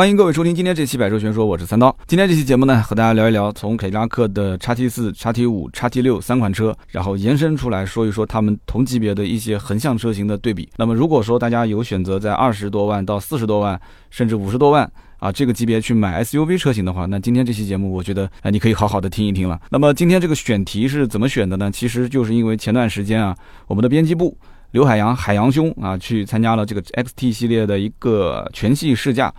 欢迎各位收听今天这期《百车全说》，我是三刀。今天这期节目呢，和大家聊一聊从凯迪拉克的叉 T 四、叉 T 五、叉 T 六三款车，然后延伸出来说一说他们同级别的一些横向车型的对比。那么，如果说大家有选择在二十多万到四十多万，甚至五十多万啊这个级别去买 SUV 车型的话，那今天这期节目我觉得啊你可以好好的听一听了。那么今天这个选题是怎么选的呢？其实就是因为前段时间啊，我们的编辑部刘海洋海洋兄啊去参加了这个 XT 系列的一个全系试驾。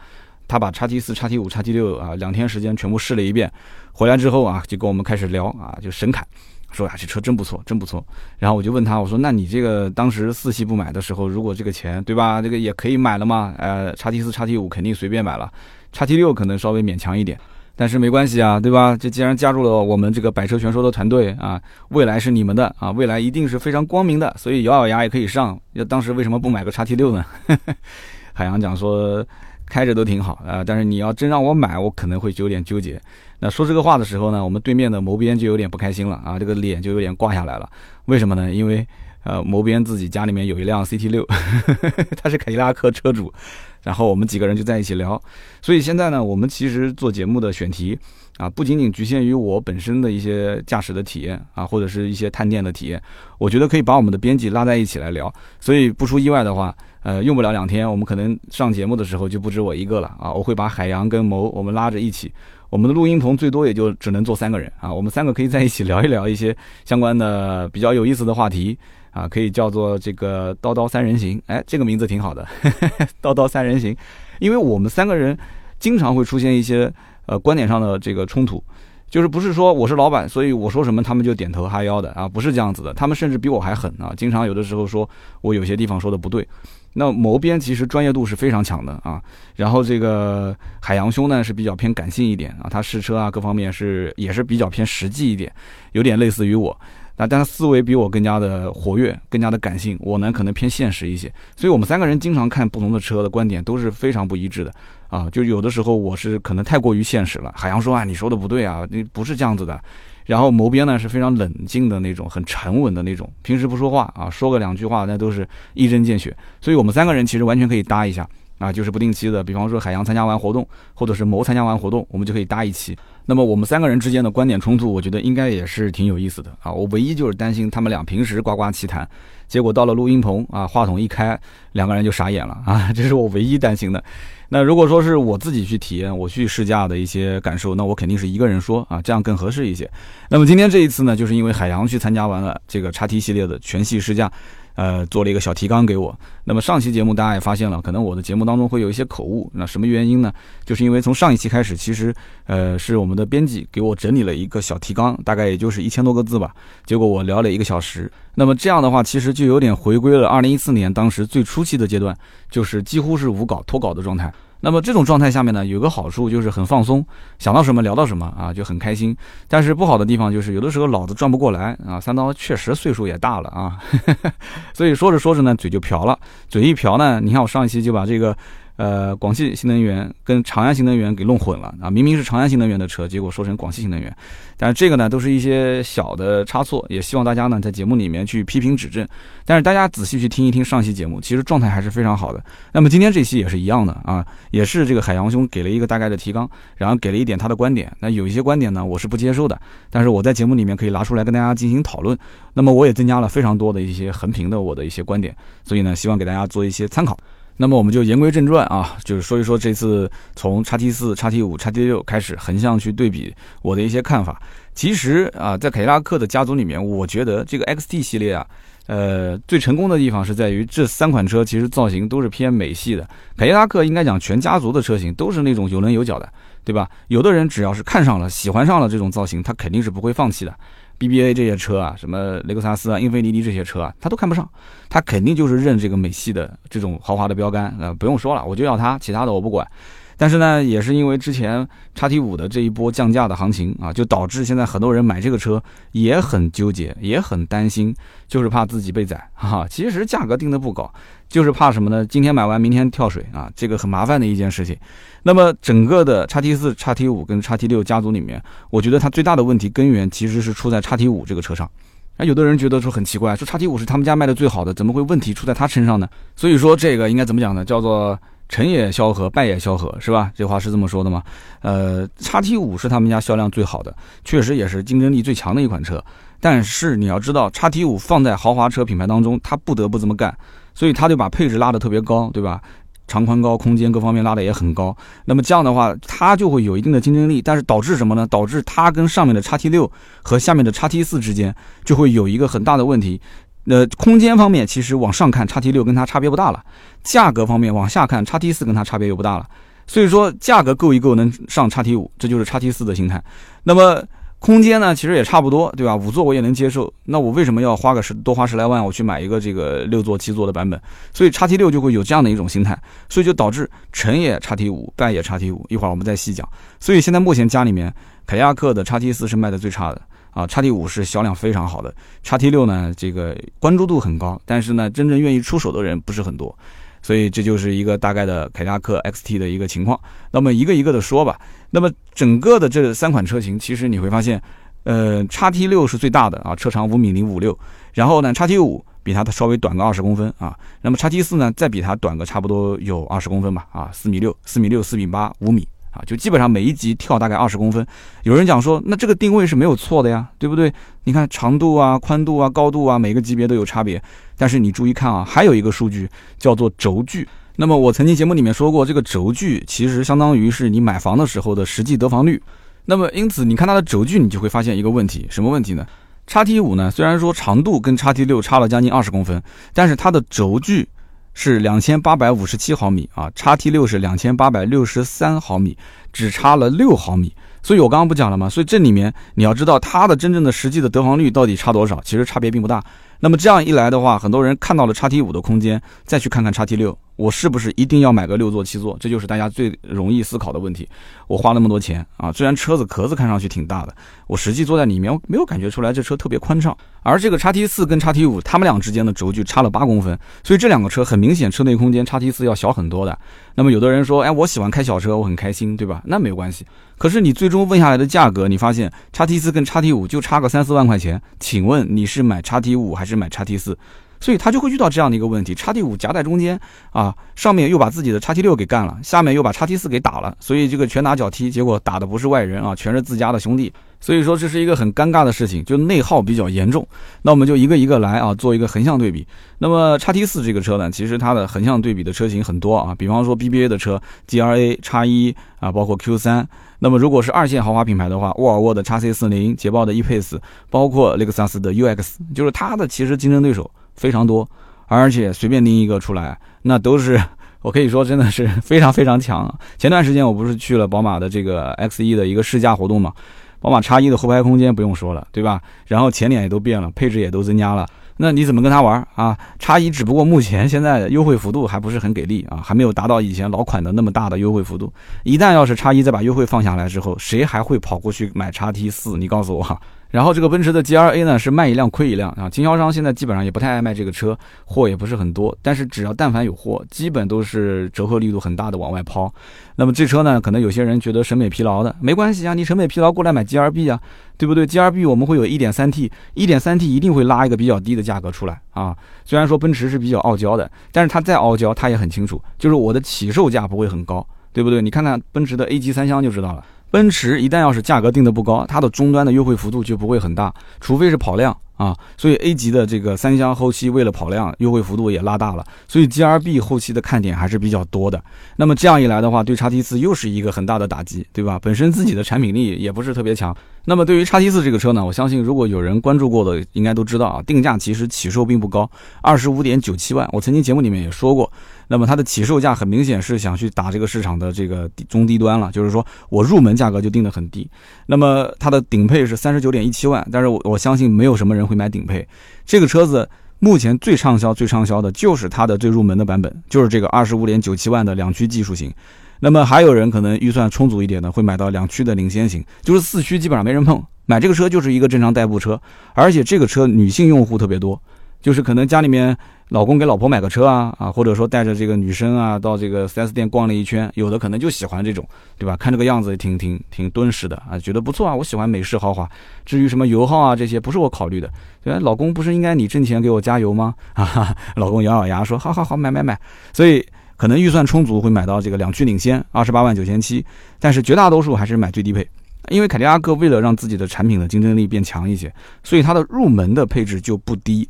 他把叉 T 四、叉 T 五、叉 T 六啊两天时间全部试了一遍，回来之后啊就跟我们开始聊啊，就神侃，说啊这车真不错，真不错。然后我就问他，我说那你这个当时四系不买的时候，如果这个钱对吧，这个也可以买了吗？呃，叉 T 四、叉 T 五肯定随便买了，叉 T 六可能稍微勉强一点，但是没关系啊，对吧？这既然加入了我们这个百车全说的团队啊，未来是你们的啊，未来一定是非常光明的，所以咬咬牙也可以上。要当时为什么不买个叉 T 六呢？海洋讲说。开着都挺好啊，但是你要真让我买，我可能会有点纠结。那说这个话的时候呢，我们对面的谋边就有点不开心了啊，这个脸就有点挂下来了。为什么呢？因为呃，谋边自己家里面有一辆 CT 六，他是凯迪拉克车主，然后我们几个人就在一起聊。所以现在呢，我们其实做节目的选题啊，不仅仅局限于我本身的一些驾驶的体验啊，或者是一些探店的体验，我觉得可以把我们的编辑拉在一起来聊。所以不出意外的话。呃，用不了两天，我们可能上节目的时候就不止我一个了啊！我会把海洋跟谋我们拉着一起，我们的录音棚最多也就只能坐三个人啊！我们三个可以在一起聊一聊一些相关的比较有意思的话题啊，可以叫做这个“叨叨三人行”。哎，这个名字挺好的，“ 叨叨三人行”，因为我们三个人经常会出现一些呃观点上的这个冲突，就是不是说我是老板，所以我说什么他们就点头哈腰的啊，不是这样子的，他们甚至比我还狠啊！经常有的时候说我有些地方说的不对。那谋编其实专业度是非常强的啊，然后这个海洋兄呢是比较偏感性一点啊，他试车啊各方面是也是比较偏实际一点，有点类似于我，那但是思维比我更加的活跃，更加的感性，我呢可能偏现实一些，所以我们三个人经常看不同的车的观点都是非常不一致的啊，就有的时候我是可能太过于现实了，海洋说啊你说的不对啊，你不是这样子的。然后谋边呢是非常冷静的那种，很沉稳的那种，平时不说话啊，说个两句话那都是一针见血。所以我们三个人其实完全可以搭一下啊，就是不定期的，比方说海洋参加完活动，或者是谋参加完活动，我们就可以搭一期。那么我们三个人之间的观点冲突，我觉得应该也是挺有意思的啊。我唯一就是担心他们俩平时呱呱其谈，结果到了录音棚啊，话筒一开，两个人就傻眼了啊，这是我唯一担心的。那如果说是我自己去体验，我去试驾的一些感受，那我肯定是一个人说啊，这样更合适一些。那么今天这一次呢，就是因为海洋去参加完了这个叉 T 系列的全系试驾。呃，做了一个小提纲给我。那么上期节目大家也发现了，可能我的节目当中会有一些口误。那什么原因呢？就是因为从上一期开始，其实呃是我们的编辑给我整理了一个小提纲，大概也就是一千多个字吧。结果我聊了一个小时。那么这样的话，其实就有点回归了二零一四年当时最初期的阶段，就是几乎是无稿脱稿的状态。那么这种状态下面呢，有个好处就是很放松，想到什么聊到什么啊，就很开心。但是不好的地方就是有的时候脑子转不过来啊。三刀确实岁数也大了啊，所以说着说着呢，嘴就瓢了。嘴一瓢呢，你看我上一期就把这个。呃，广汽新能源跟长安新能源给弄混了啊！明明是长安新能源的车，结果说成广汽新能源。但是这个呢，都是一些小的差错，也希望大家呢在节目里面去批评指正。但是大家仔细去听一听上期节目，其实状态还是非常好的。那么今天这期也是一样的啊，也是这个海洋兄给了一个大概的提纲，然后给了一点他的观点。那有一些观点呢，我是不接受的，但是我在节目里面可以拿出来跟大家进行讨论。那么我也增加了非常多的一些横屏的我的一些观点，所以呢，希望给大家做一些参考。那么我们就言归正传啊，就是说一说这次从叉 T 四、叉 T 五、叉 T 六开始横向去对比我的一些看法。其实啊，在凯迪拉克的家族里面，我觉得这个 XT 系列啊，呃，最成功的地方是在于这三款车其实造型都是偏美系的。凯迪拉克应该讲全家族的车型都是那种有棱有角的，对吧？有的人只要是看上了、喜欢上了这种造型，他肯定是不会放弃的。BBA 这些车啊，什么雷克萨斯啊、英菲尼迪这些车啊，他都看不上，他肯定就是认这个美系的这种豪华的标杆啊，不用说了，我就要它，其他的我不管。但是呢，也是因为之前叉 T 五的这一波降价的行情啊，就导致现在很多人买这个车也很纠结，也很担心，就是怕自己被宰 哈。其实价格定的不高，就是怕什么呢？今天买完明天跳水啊，这个很麻烦的一件事情。那么整个的叉 T 四、叉 T 五跟叉 T 六家族里面，我觉得它最大的问题根源其实是出在叉 T 五这个车上。啊，有的人觉得说很奇怪，说叉 T 五是他们家卖的最好的，怎么会问题出在他身上呢？所以说这个应该怎么讲呢？叫做。成也萧何，败也萧何，是吧？这话是这么说的吗？呃，叉 T 五是他们家销量最好的，确实也是竞争力最强的一款车。但是你要知道，叉 T 五放在豪华车品牌当中，它不得不这么干，所以它就把配置拉得特别高，对吧？长宽高、空间各方面拉得也很高。那么这样的话，它就会有一定的竞争力。但是导致什么呢？导致它跟上面的叉 T 六和下面的叉 T 四之间就会有一个很大的问题。呃，空间方面其实往上看，叉 T 六跟它差别不大了；价格方面往下看，叉 T 四跟它差别又不大了。所以说价格够一够能上叉 T 五，这就是叉 T 四的心态。那么空间呢，其实也差不多，对吧？五座我也能接受。那我为什么要花个十多花十来万，我去买一个这个六座七座的版本？所以叉 T 六就会有这样的一种心态，所以就导致成也叉 T 五，败也叉 T 五。一会儿我们再细讲。所以现在目前家里面凯迪拉克的叉 T 四是卖的最差的。啊，叉 T 五是销量非常好的，叉 T 六呢，这个关注度很高，但是呢，真正愿意出手的人不是很多，所以这就是一个大概的凯迪拉克 XT 的一个情况。那么一个一个的说吧，那么整个的这三款车型，其实你会发现，呃，叉 T 六是最大的啊，车长五米零五六，然后呢，叉 T 五比它的稍微短个二十公分啊，那么叉 T 四呢，再比它短个差不多有二十公分吧，啊，四米六，四米六，四米八，五米。啊，就基本上每一级跳大概二十公分。有人讲说，那这个定位是没有错的呀，对不对？你看长度啊、宽度啊、高度啊，每个级别都有差别。但是你注意看啊，还有一个数据叫做轴距。那么我曾经节目里面说过，这个轴距其实相当于是你买房的时候的实际得房率。那么因此，你看它的轴距，你就会发现一个问题，什么问题呢？叉 T 五呢，虽然说长度跟叉 T 六差了将近二十公分，但是它的轴距。是两千八百五十七毫米啊，叉 T 六是两千八百六十三毫米，只差了六毫米。所以我刚刚不讲了吗？所以这里面你要知道它的真正的实际的得房率到底差多少，其实差别并不大。那么这样一来的话，很多人看到了叉 T 五的空间，再去看看叉 T 六。我是不是一定要买个六座七座？这就是大家最容易思考的问题。我花那么多钱啊，虽然车子壳子看上去挺大的，我实际坐在里面没有感觉出来这车特别宽敞。而这个叉 T 四跟叉 T 五，它们俩之间的轴距差了八公分，所以这两个车很明显车内空间叉 T 四要小很多的。那么有的人说，哎，我喜欢开小车，我很开心，对吧？那没有关系。可是你最终问下来的价格，你发现叉 T 四跟叉 T 五就差个三四万块钱，请问你是买叉 T 五还是只买叉 T 四？所以他就会遇到这样的一个问题：叉 T 五夹在中间啊，上面又把自己的叉 T 六给干了，下面又把叉 T 四给打了，所以这个拳打脚踢，结果打的不是外人啊，全是自家的兄弟。所以说这是一个很尴尬的事情，就内耗比较严重。那我们就一个一个来啊，做一个横向对比。那么叉 T 四这个车呢，其实它的横向对比的车型很多啊，比方说 BBA 的车 G R A 叉一啊，包括 Q 三。那么如果是二线豪华品牌的话，沃尔沃的叉 C 四零、捷豹的 E Pace，包括雷克萨斯的 U X，就是它的其实竞争对手。非常多，而且随便拎一个出来，那都是 我可以说真的是非常非常强。前段时间我不是去了宝马的这个 X 一的一个试驾活动嘛，宝马叉一的后排空间不用说了，对吧？然后前脸也都变了，配置也都增加了。那你怎么跟他玩啊？叉一只不过目前现在优惠幅度还不是很给力啊，还没有达到以前老款的那么大的优惠幅度。一旦要是叉一再把优惠放下来之后，谁还会跑过去买叉 T 四？你告诉我。然后这个奔驰的 G R A 呢是卖一辆亏一辆啊，经销商现在基本上也不太爱卖这个车，货也不是很多，但是只要但凡有货，基本都是折扣力度很大的往外抛。那么这车呢，可能有些人觉得审美疲劳的，没关系啊，你审美疲劳过来买 G R B 啊，对不对？G R B 我们会有一点三 T，一点三 T 一定会拉一个比较低的价格出来啊。虽然说奔驰是比较傲娇的，但是它再傲娇，它也很清楚，就是我的起售价不会很高，对不对？你看看奔驰的 A 级三厢就知道了。奔驰一旦要是价格定的不高，它的终端的优惠幅度就不会很大，除非是跑量啊。所以 A 级的这个三厢后期为了跑量，优惠幅度也拉大了。所以 G R B 后期的看点还是比较多的。那么这样一来的话，对叉 T 四又是一个很大的打击，对吧？本身自己的产品力也不是特别强。那么对于叉 T 四这个车呢，我相信如果有人关注过的，应该都知道啊，定价其实起售并不高，二十五点九七万。我曾经节目里面也说过。那么它的起售价很明显是想去打这个市场的这个中低端了，就是说我入门价格就定的很低。那么它的顶配是三十九点一七万，但是我我相信没有什么人会买顶配。这个车子目前最畅销、最畅销的就是它的最入门的版本，就是这个二十五点九七万的两驱技术型。那么还有人可能预算充足一点的会买到两驱的领先型，就是四驱基本上没人碰。买这个车就是一个正常代步车，而且这个车女性用户特别多，就是可能家里面。老公给老婆买个车啊啊，或者说带着这个女生啊到这个 4S 店逛了一圈，有的可能就喜欢这种，对吧？看这个样子挺挺挺敦实的啊，觉得不错啊，我喜欢美式豪华。至于什么油耗啊这些，不是我考虑的。对？老公不是应该你挣钱给我加油吗？啊，老公咬咬牙说好好好，买买买。所以。可能预算充足会买到这个两驱领先，二十八万九千七，但是绝大多数还是买最低配，因为凯迪拉克为了让自己的产品的竞争力变强一些，所以它的入门的配置就不低。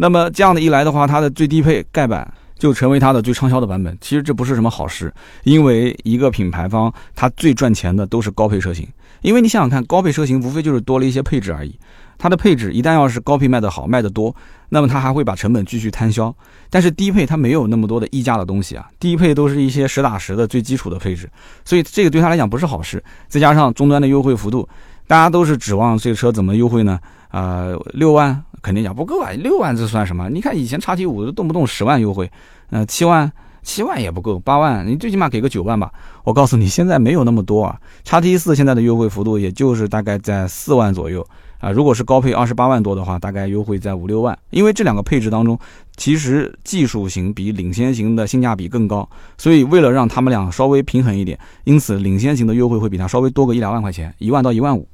那么这样的一来的话，它的最低配盖板就成为它的最畅销的版本。其实这不是什么好事，因为一个品牌方它最赚钱的都是高配车型，因为你想想看，高配车型无非就是多了一些配置而已。它的配置一旦要是高配卖得好、卖得多，那么它还会把成本继续摊销。但是低配它没有那么多的溢价的东西啊，低配都是一些实打实的最基础的配置，所以这个对他来讲不是好事。再加上终端的优惠幅度，大家都是指望这个车怎么优惠呢？呃，六万肯定讲不够啊，六万这算什么？你看以前叉 T 五动不动十万优惠，呃，七万七万也不够，八万你最起码给个九万吧。我告诉你，现在没有那么多啊，叉 T 四现在的优惠幅度也就是大概在四万左右。啊，如果是高配二十八万多的话，大概优惠在五六万。因为这两个配置当中，其实技术型比领先型的性价比更高，所以为了让他们俩稍微平衡一点，因此领先型的优惠会比它稍微多个一两万块钱，一万到一万五，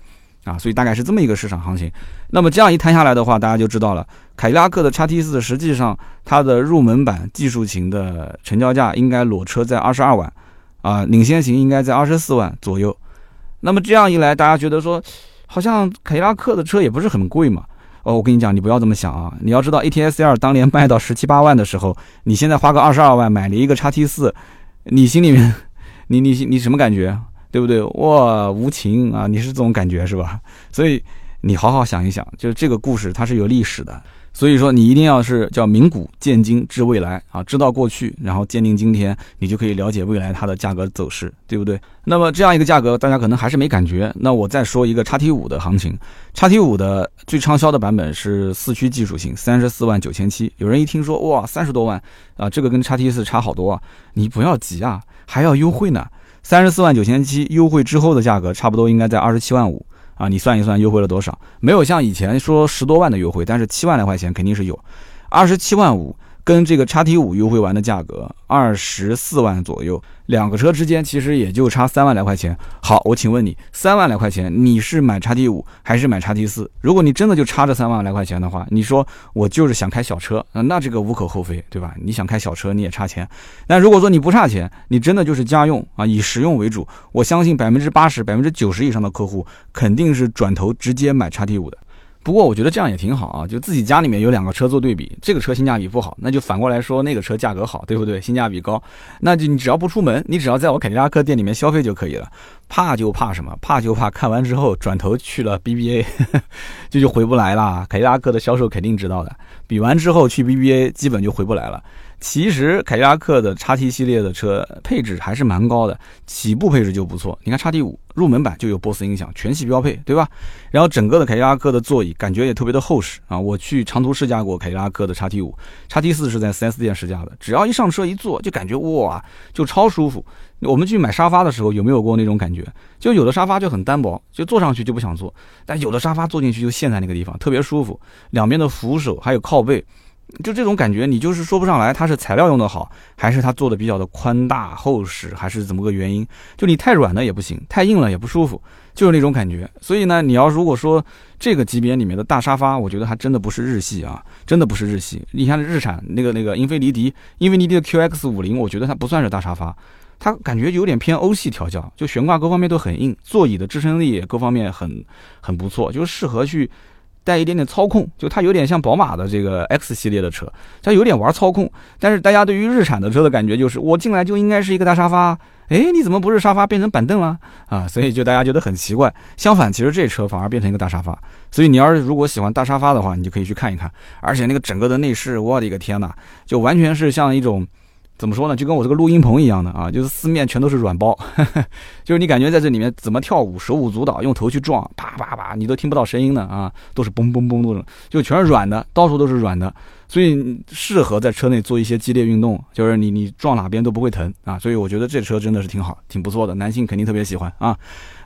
啊，所以大概是这么一个市场行情。那么这样一摊下来的话，大家就知道了，凯迪拉克的叉 T 四实际上它的入门版技术型的成交价应该裸车在二十二万，啊，领先型应该在二十四万左右。那么这样一来，大家觉得说。好像凯迪拉克的车也不是很贵嘛。哦，我跟你讲，你不要这么想啊！你要知道，ATS L 当年卖到十七八万的时候，你现在花个二十二万买了一个叉 T 四，你心里面，你你你什么感觉？对不对？哇，无情啊！你是这种感觉是吧？所以你好好想一想，就是这个故事它是有历史的。所以说，你一定要是叫明古见今知未来啊，知道过去，然后鉴定今天，你就可以了解未来它的价格走势，对不对？那么这样一个价格，大家可能还是没感觉。那我再说一个叉 T 五的行情，叉 T 五的最畅销的版本是四驱技术型，三十四万九千七。有人一听说哇，三十多万啊，这个跟叉 T 四差好多啊，你不要急啊，还要优惠呢，三十四万九千七，优惠之后的价格差不多应该在二十七万五。啊，你算一算优惠了多少？没有像以前说十多万的优惠，但是七万来块钱肯定是有，二十七万五。跟这个叉 T 五优惠完的价格二十四万左右，两个车之间其实也就差三万来块钱。好，我请问你，三万来块钱你是买叉 T 五还是买叉 T 四？如果你真的就差这三万来块钱的话，你说我就是想开小车，那这个无可厚非，对吧？你想开小车你也差钱。但如果说你不差钱，你真的就是家用啊，以实用为主，我相信百分之八十、百分之九十以上的客户肯定是转头直接买叉 T 五的。不过我觉得这样也挺好啊，就自己家里面有两个车做对比，这个车性价比不好，那就反过来说那个车价格好，对不对？性价比高，那就你只要不出门，你只要在我凯迪拉克店里面消费就可以了。怕就怕什么？怕就怕看完之后转头去了 BBA，这 就回不来了。凯迪拉克的销售肯定知道的，比完之后去 BBA 基本就回不来了。其实凯迪拉克的叉 T 系列的车配置还是蛮高的，起步配置就不错。你看叉 T 五入门版就有 BOSS 音响，全系标配，对吧？然后整个的凯迪拉克的座椅感觉也特别的厚实啊。我去长途试驾过凯迪拉克的叉 T 五，叉 T 四是在 4S 店试驾的，只要一上车一坐就感觉哇，就超舒服。我们去买沙发的时候有没有过那种感觉？就有的沙发就很单薄，就坐上去就不想坐；但有的沙发坐进去就陷在那个地方，特别舒服。两边的扶手还有靠背。就这种感觉，你就是说不上来，它是材料用的好，还是它做的比较的宽大厚实，还是怎么个原因？就你太软了也不行，太硬了也不舒服，就是那种感觉。所以呢，你要如果说这个级别里面的大沙发，我觉得还真的不是日系啊，真的不是日系。你看日产那个那个英菲尼迪，英菲尼迪的 QX 五零，我觉得它不算是大沙发，它感觉有点偏欧系调教，就悬挂各方面都很硬，座椅的支撑力各方面很很不错，就是适合去。带一点点操控，就它有点像宝马的这个 X 系列的车，它有点玩操控。但是大家对于日产的车的感觉就是，我进来就应该是一个大沙发，哎，你怎么不是沙发变成板凳了啊？所以就大家觉得很奇怪。相反，其实这车反而变成一个大沙发。所以你要是如果喜欢大沙发的话，你就可以去看一看。而且那个整个的内饰，我的一个天呐，就完全是像一种。怎么说呢？就跟我这个录音棚一样的啊，就是四面全都是软包，就是你感觉在这里面怎么跳舞，手舞足蹈，用头去撞，啪啪啪，你都听不到声音的啊，都是嘣嘣嘣那种，就全是软的，到处都是软的，所以适合在车内做一些激烈运动，就是你你撞哪边都不会疼啊，所以我觉得这车真的是挺好，挺不错的，男性肯定特别喜欢啊。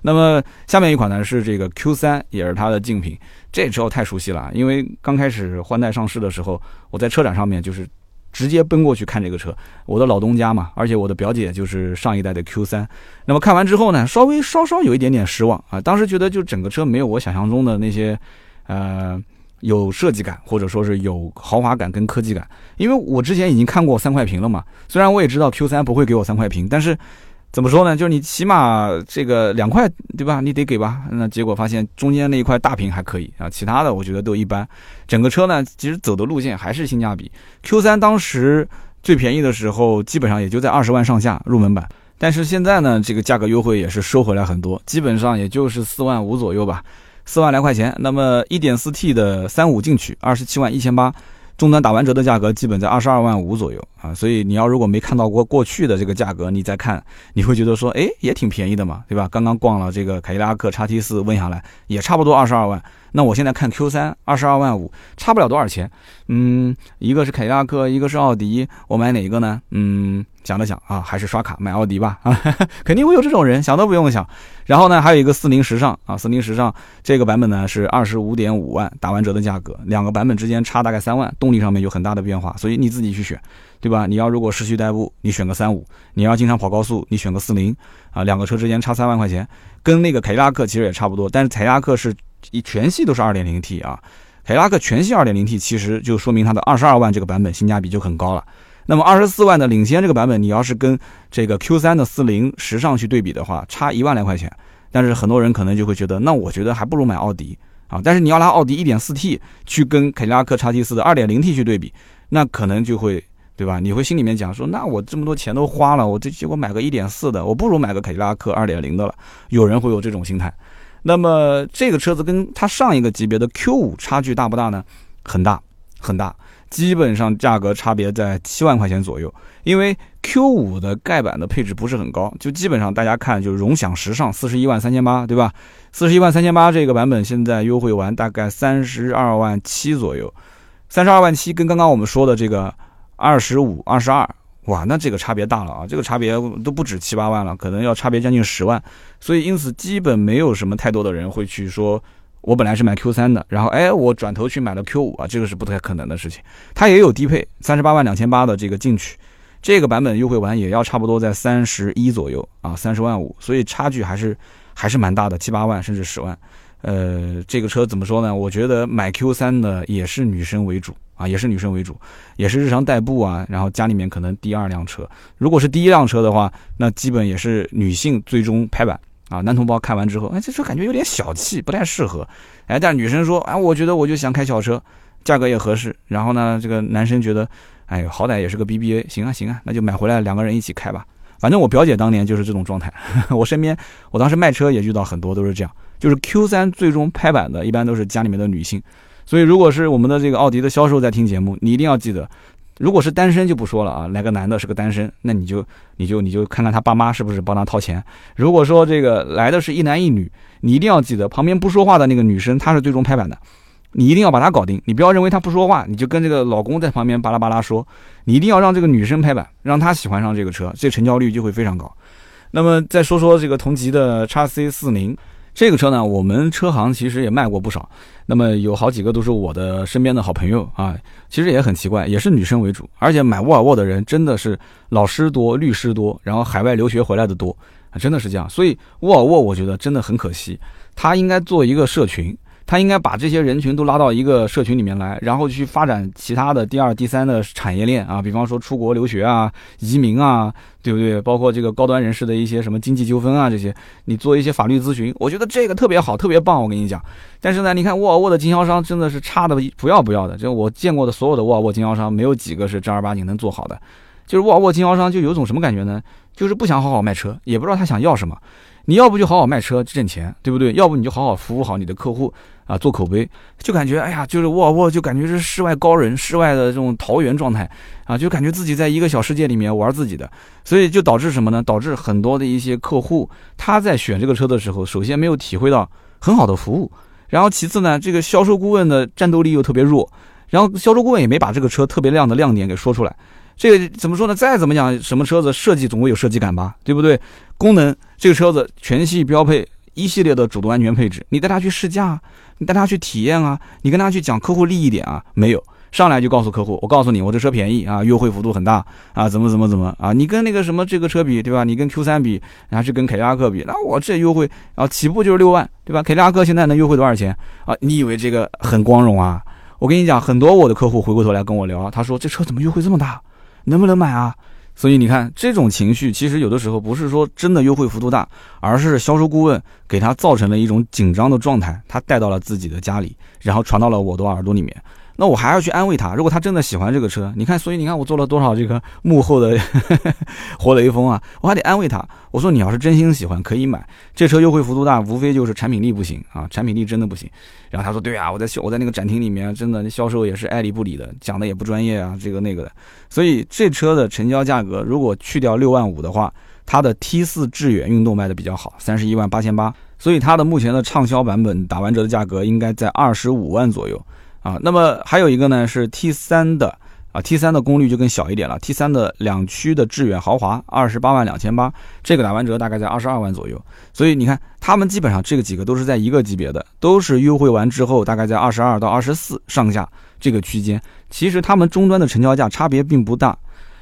那么下面一款呢是这个 Q 三，也是它的竞品，这车我太熟悉了，因为刚开始换代上市的时候，我在车展上面就是。直接奔过去看这个车，我的老东家嘛，而且我的表姐就是上一代的 Q 三。那么看完之后呢，稍微稍稍有一点点失望啊，当时觉得就整个车没有我想象中的那些，呃有设计感，或者说是有豪华感跟科技感。因为我之前已经看过三块屏了嘛，虽然我也知道 Q 三不会给我三块屏，但是怎么说呢？就是你起码这个两块对吧？你得给吧？那结果发现中间那一块大屏还可以啊，其他的我觉得都一般。整个车呢，其实走的路线还是性价比。Q 三当时最便宜的时候，基本上也就在二十万上下入门版。但是现在呢，这个价格优惠也是收回来很多，基本上也就是四万五左右吧，四万来块钱。那么一点四 T 的三五进取，二十七万一千八，终端打完折的价格基本在二十二万五左右啊。所以你要如果没看到过过去的这个价格，你再看，你会觉得说，哎，也挺便宜的嘛，对吧？刚刚逛了这个凯迪拉克叉 T 四，问下来也差不多二十二万。那我现在看 Q 三二十二万五，差不了多少钱。嗯，一个是凯迪拉克，一个是奥迪，我买哪一个呢？嗯，想了想啊，还是刷卡买奥迪吧。啊，肯定会有这种人，想都不用想。然后呢，还有一个四零时尚啊，四零时尚这个版本呢是二十五点五万，打完折的价格，两个版本之间差大概三万，动力上面有很大的变化，所以你自己去选，对吧？你要如果市区代步，你选个三五；你要经常跑高速，你选个四零。啊，两个车之间差三万块钱，跟那个凯迪拉克其实也差不多，但是凯迪拉克是。一全系都是二点零 T 啊，凯迪拉克全系二点零 T，其实就说明它的二十二万这个版本性价比就很高了。那么二十四万的领先这个版本，你要是跟这个 Q 三的四零时尚去对比的话，差一万来块钱。但是很多人可能就会觉得，那我觉得还不如买奥迪啊。但是你要拿奥迪一点四 T 去跟凯迪拉克叉 T 四的二点零 T 去对比，那可能就会对吧？你会心里面讲说，那我这么多钱都花了，我这结果买个一点四的，我不如买个凯迪拉克二点零的了。有人会有这种心态。那么这个车子跟它上一个级别的 Q 五差距大不大呢？很大，很大，基本上价格差别在七万块钱左右。因为 Q 五的盖板的配置不是很高，就基本上大家看就荣享时尚四十一万三千八，对吧？四十一万三千八这个版本现在优惠完大概三十二万七左右，三十二万七跟刚刚我们说的这个二十五、二十二。哇，那这个差别大了啊！这个差别都不止七八万了，可能要差别将近十万。所以因此，基本没有什么太多的人会去说，我本来是买 Q 三的，然后哎，我转头去买了 Q 五啊，这个是不太可能的事情。它也有低配，三十八万两千八的这个进取，这个版本优惠完也要差不多在三十一左右啊，三十万五，所以差距还是还是蛮大的，七八万甚至十万。呃，这个车怎么说呢？我觉得买 Q 三的也是女生为主。啊，也是女生为主，也是日常代步啊，然后家里面可能第二辆车，如果是第一辆车的话，那基本也是女性最终拍板啊。男同胞看完之后，哎，这车感觉有点小气，不太适合。哎，但女生说，哎，我觉得我就想开小车，价格也合适。然后呢，这个男生觉得，哎，好歹也是个 BBA，行啊行啊，那就买回来两个人一起开吧。反正我表姐当年就是这种状态，我身边我当时卖车也遇到很多都是这样，就是 Q 三最终拍板的，一般都是家里面的女性。所以，如果是我们的这个奥迪的销售在听节目，你一定要记得，如果是单身就不说了啊，来个男的是个单身，那你就你就你就看看他爸妈是不是帮他掏钱。如果说这个来的是一男一女，你一定要记得旁边不说话的那个女生，她是最终拍板的，你一定要把她搞定。你不要认为她不说话，你就跟这个老公在旁边巴拉巴拉说，你一定要让这个女生拍板，让她喜欢上这个车，这成交率就会非常高。那么再说说这个同级的叉 C 四零。这个车呢，我们车行其实也卖过不少，那么有好几个都是我的身边的好朋友啊。其实也很奇怪，也是女生为主，而且买沃尔沃的人真的是老师多、律师多，然后海外留学回来的多，真的是这样。所以沃尔沃我觉得真的很可惜，它应该做一个社群。他应该把这些人群都拉到一个社群里面来，然后去发展其他的第二、第三的产业链啊，比方说出国留学啊、移民啊，对不对？包括这个高端人士的一些什么经济纠纷啊这些，你做一些法律咨询，我觉得这个特别好，特别棒。我跟你讲，但是呢，你看沃尔沃的经销商真的是差的不要不要的，就我见过的所有的沃尔沃经销商，没有几个是正儿八经能做好的。就是沃尔沃经销商就有种什么感觉呢？就是不想好好卖车，也不知道他想要什么。你要不就好好卖车挣钱，对不对？要不你就好好服务好你的客户啊，做口碑，就感觉哎呀，就是沃尔沃，就感觉是世外高人，世外的这种桃源状态啊，就感觉自己在一个小世界里面玩自己的，所以就导致什么呢？导致很多的一些客户他在选这个车的时候，首先没有体会到很好的服务，然后其次呢，这个销售顾问的战斗力又特别弱，然后销售顾问也没把这个车特别亮的亮点给说出来。这个怎么说呢？再怎么讲，什么车子设计总会有设计感吧，对不对？功能，这个车子全系标配一系列的主动安全配置，你带他去试驾，你带他去体验啊，你跟他去讲客户利益点啊，没有，上来就告诉客户，我告诉你，我这车便宜啊，优惠幅度很大啊，怎么怎么怎么啊？你跟那个什么这个车比，对吧？你跟 Q 三比，然后去跟凯迪拉克比，那我这优惠啊，起步就是六万，对吧？凯迪拉克现在能优惠多少钱啊？你以为这个很光荣啊？我跟你讲，很多我的客户回过头来跟我聊，他说这车怎么优惠这么大，能不能买啊？所以你看，这种情绪其实有的时候不是说真的优惠幅度大，而是销售顾问给他造成了一种紧张的状态，他带到了自己的家里，然后传到了我的耳朵里面。那我还要去安慰他，如果他真的喜欢这个车，你看，所以你看我做了多少这个幕后的 活雷锋啊，我还得安慰他。我说你要是真心喜欢，可以买这车，优惠幅度大，无非就是产品力不行啊，产品力真的不行。然后他说对啊，我在销我在那个展厅里面，真的那销售也是爱理不理的，讲的也不专业啊，这个那个的。所以这车的成交价格如果去掉六万五的话，它的 T 四致远运动卖的比较好，三十一万八千八，所以它的目前的畅销版本打完折的价格应该在二十五万左右。啊，那么还有一个呢是 T 三的啊，T 三的功率就更小一点了。T 三的两驱的致远豪华，二十八万两千八，这个打完折大概在二十二万左右。所以你看，他们基本上这个几个都是在一个级别的，都是优惠完之后大概在二十二到二十四上下这个区间。其实他们终端的成交价差别并不大，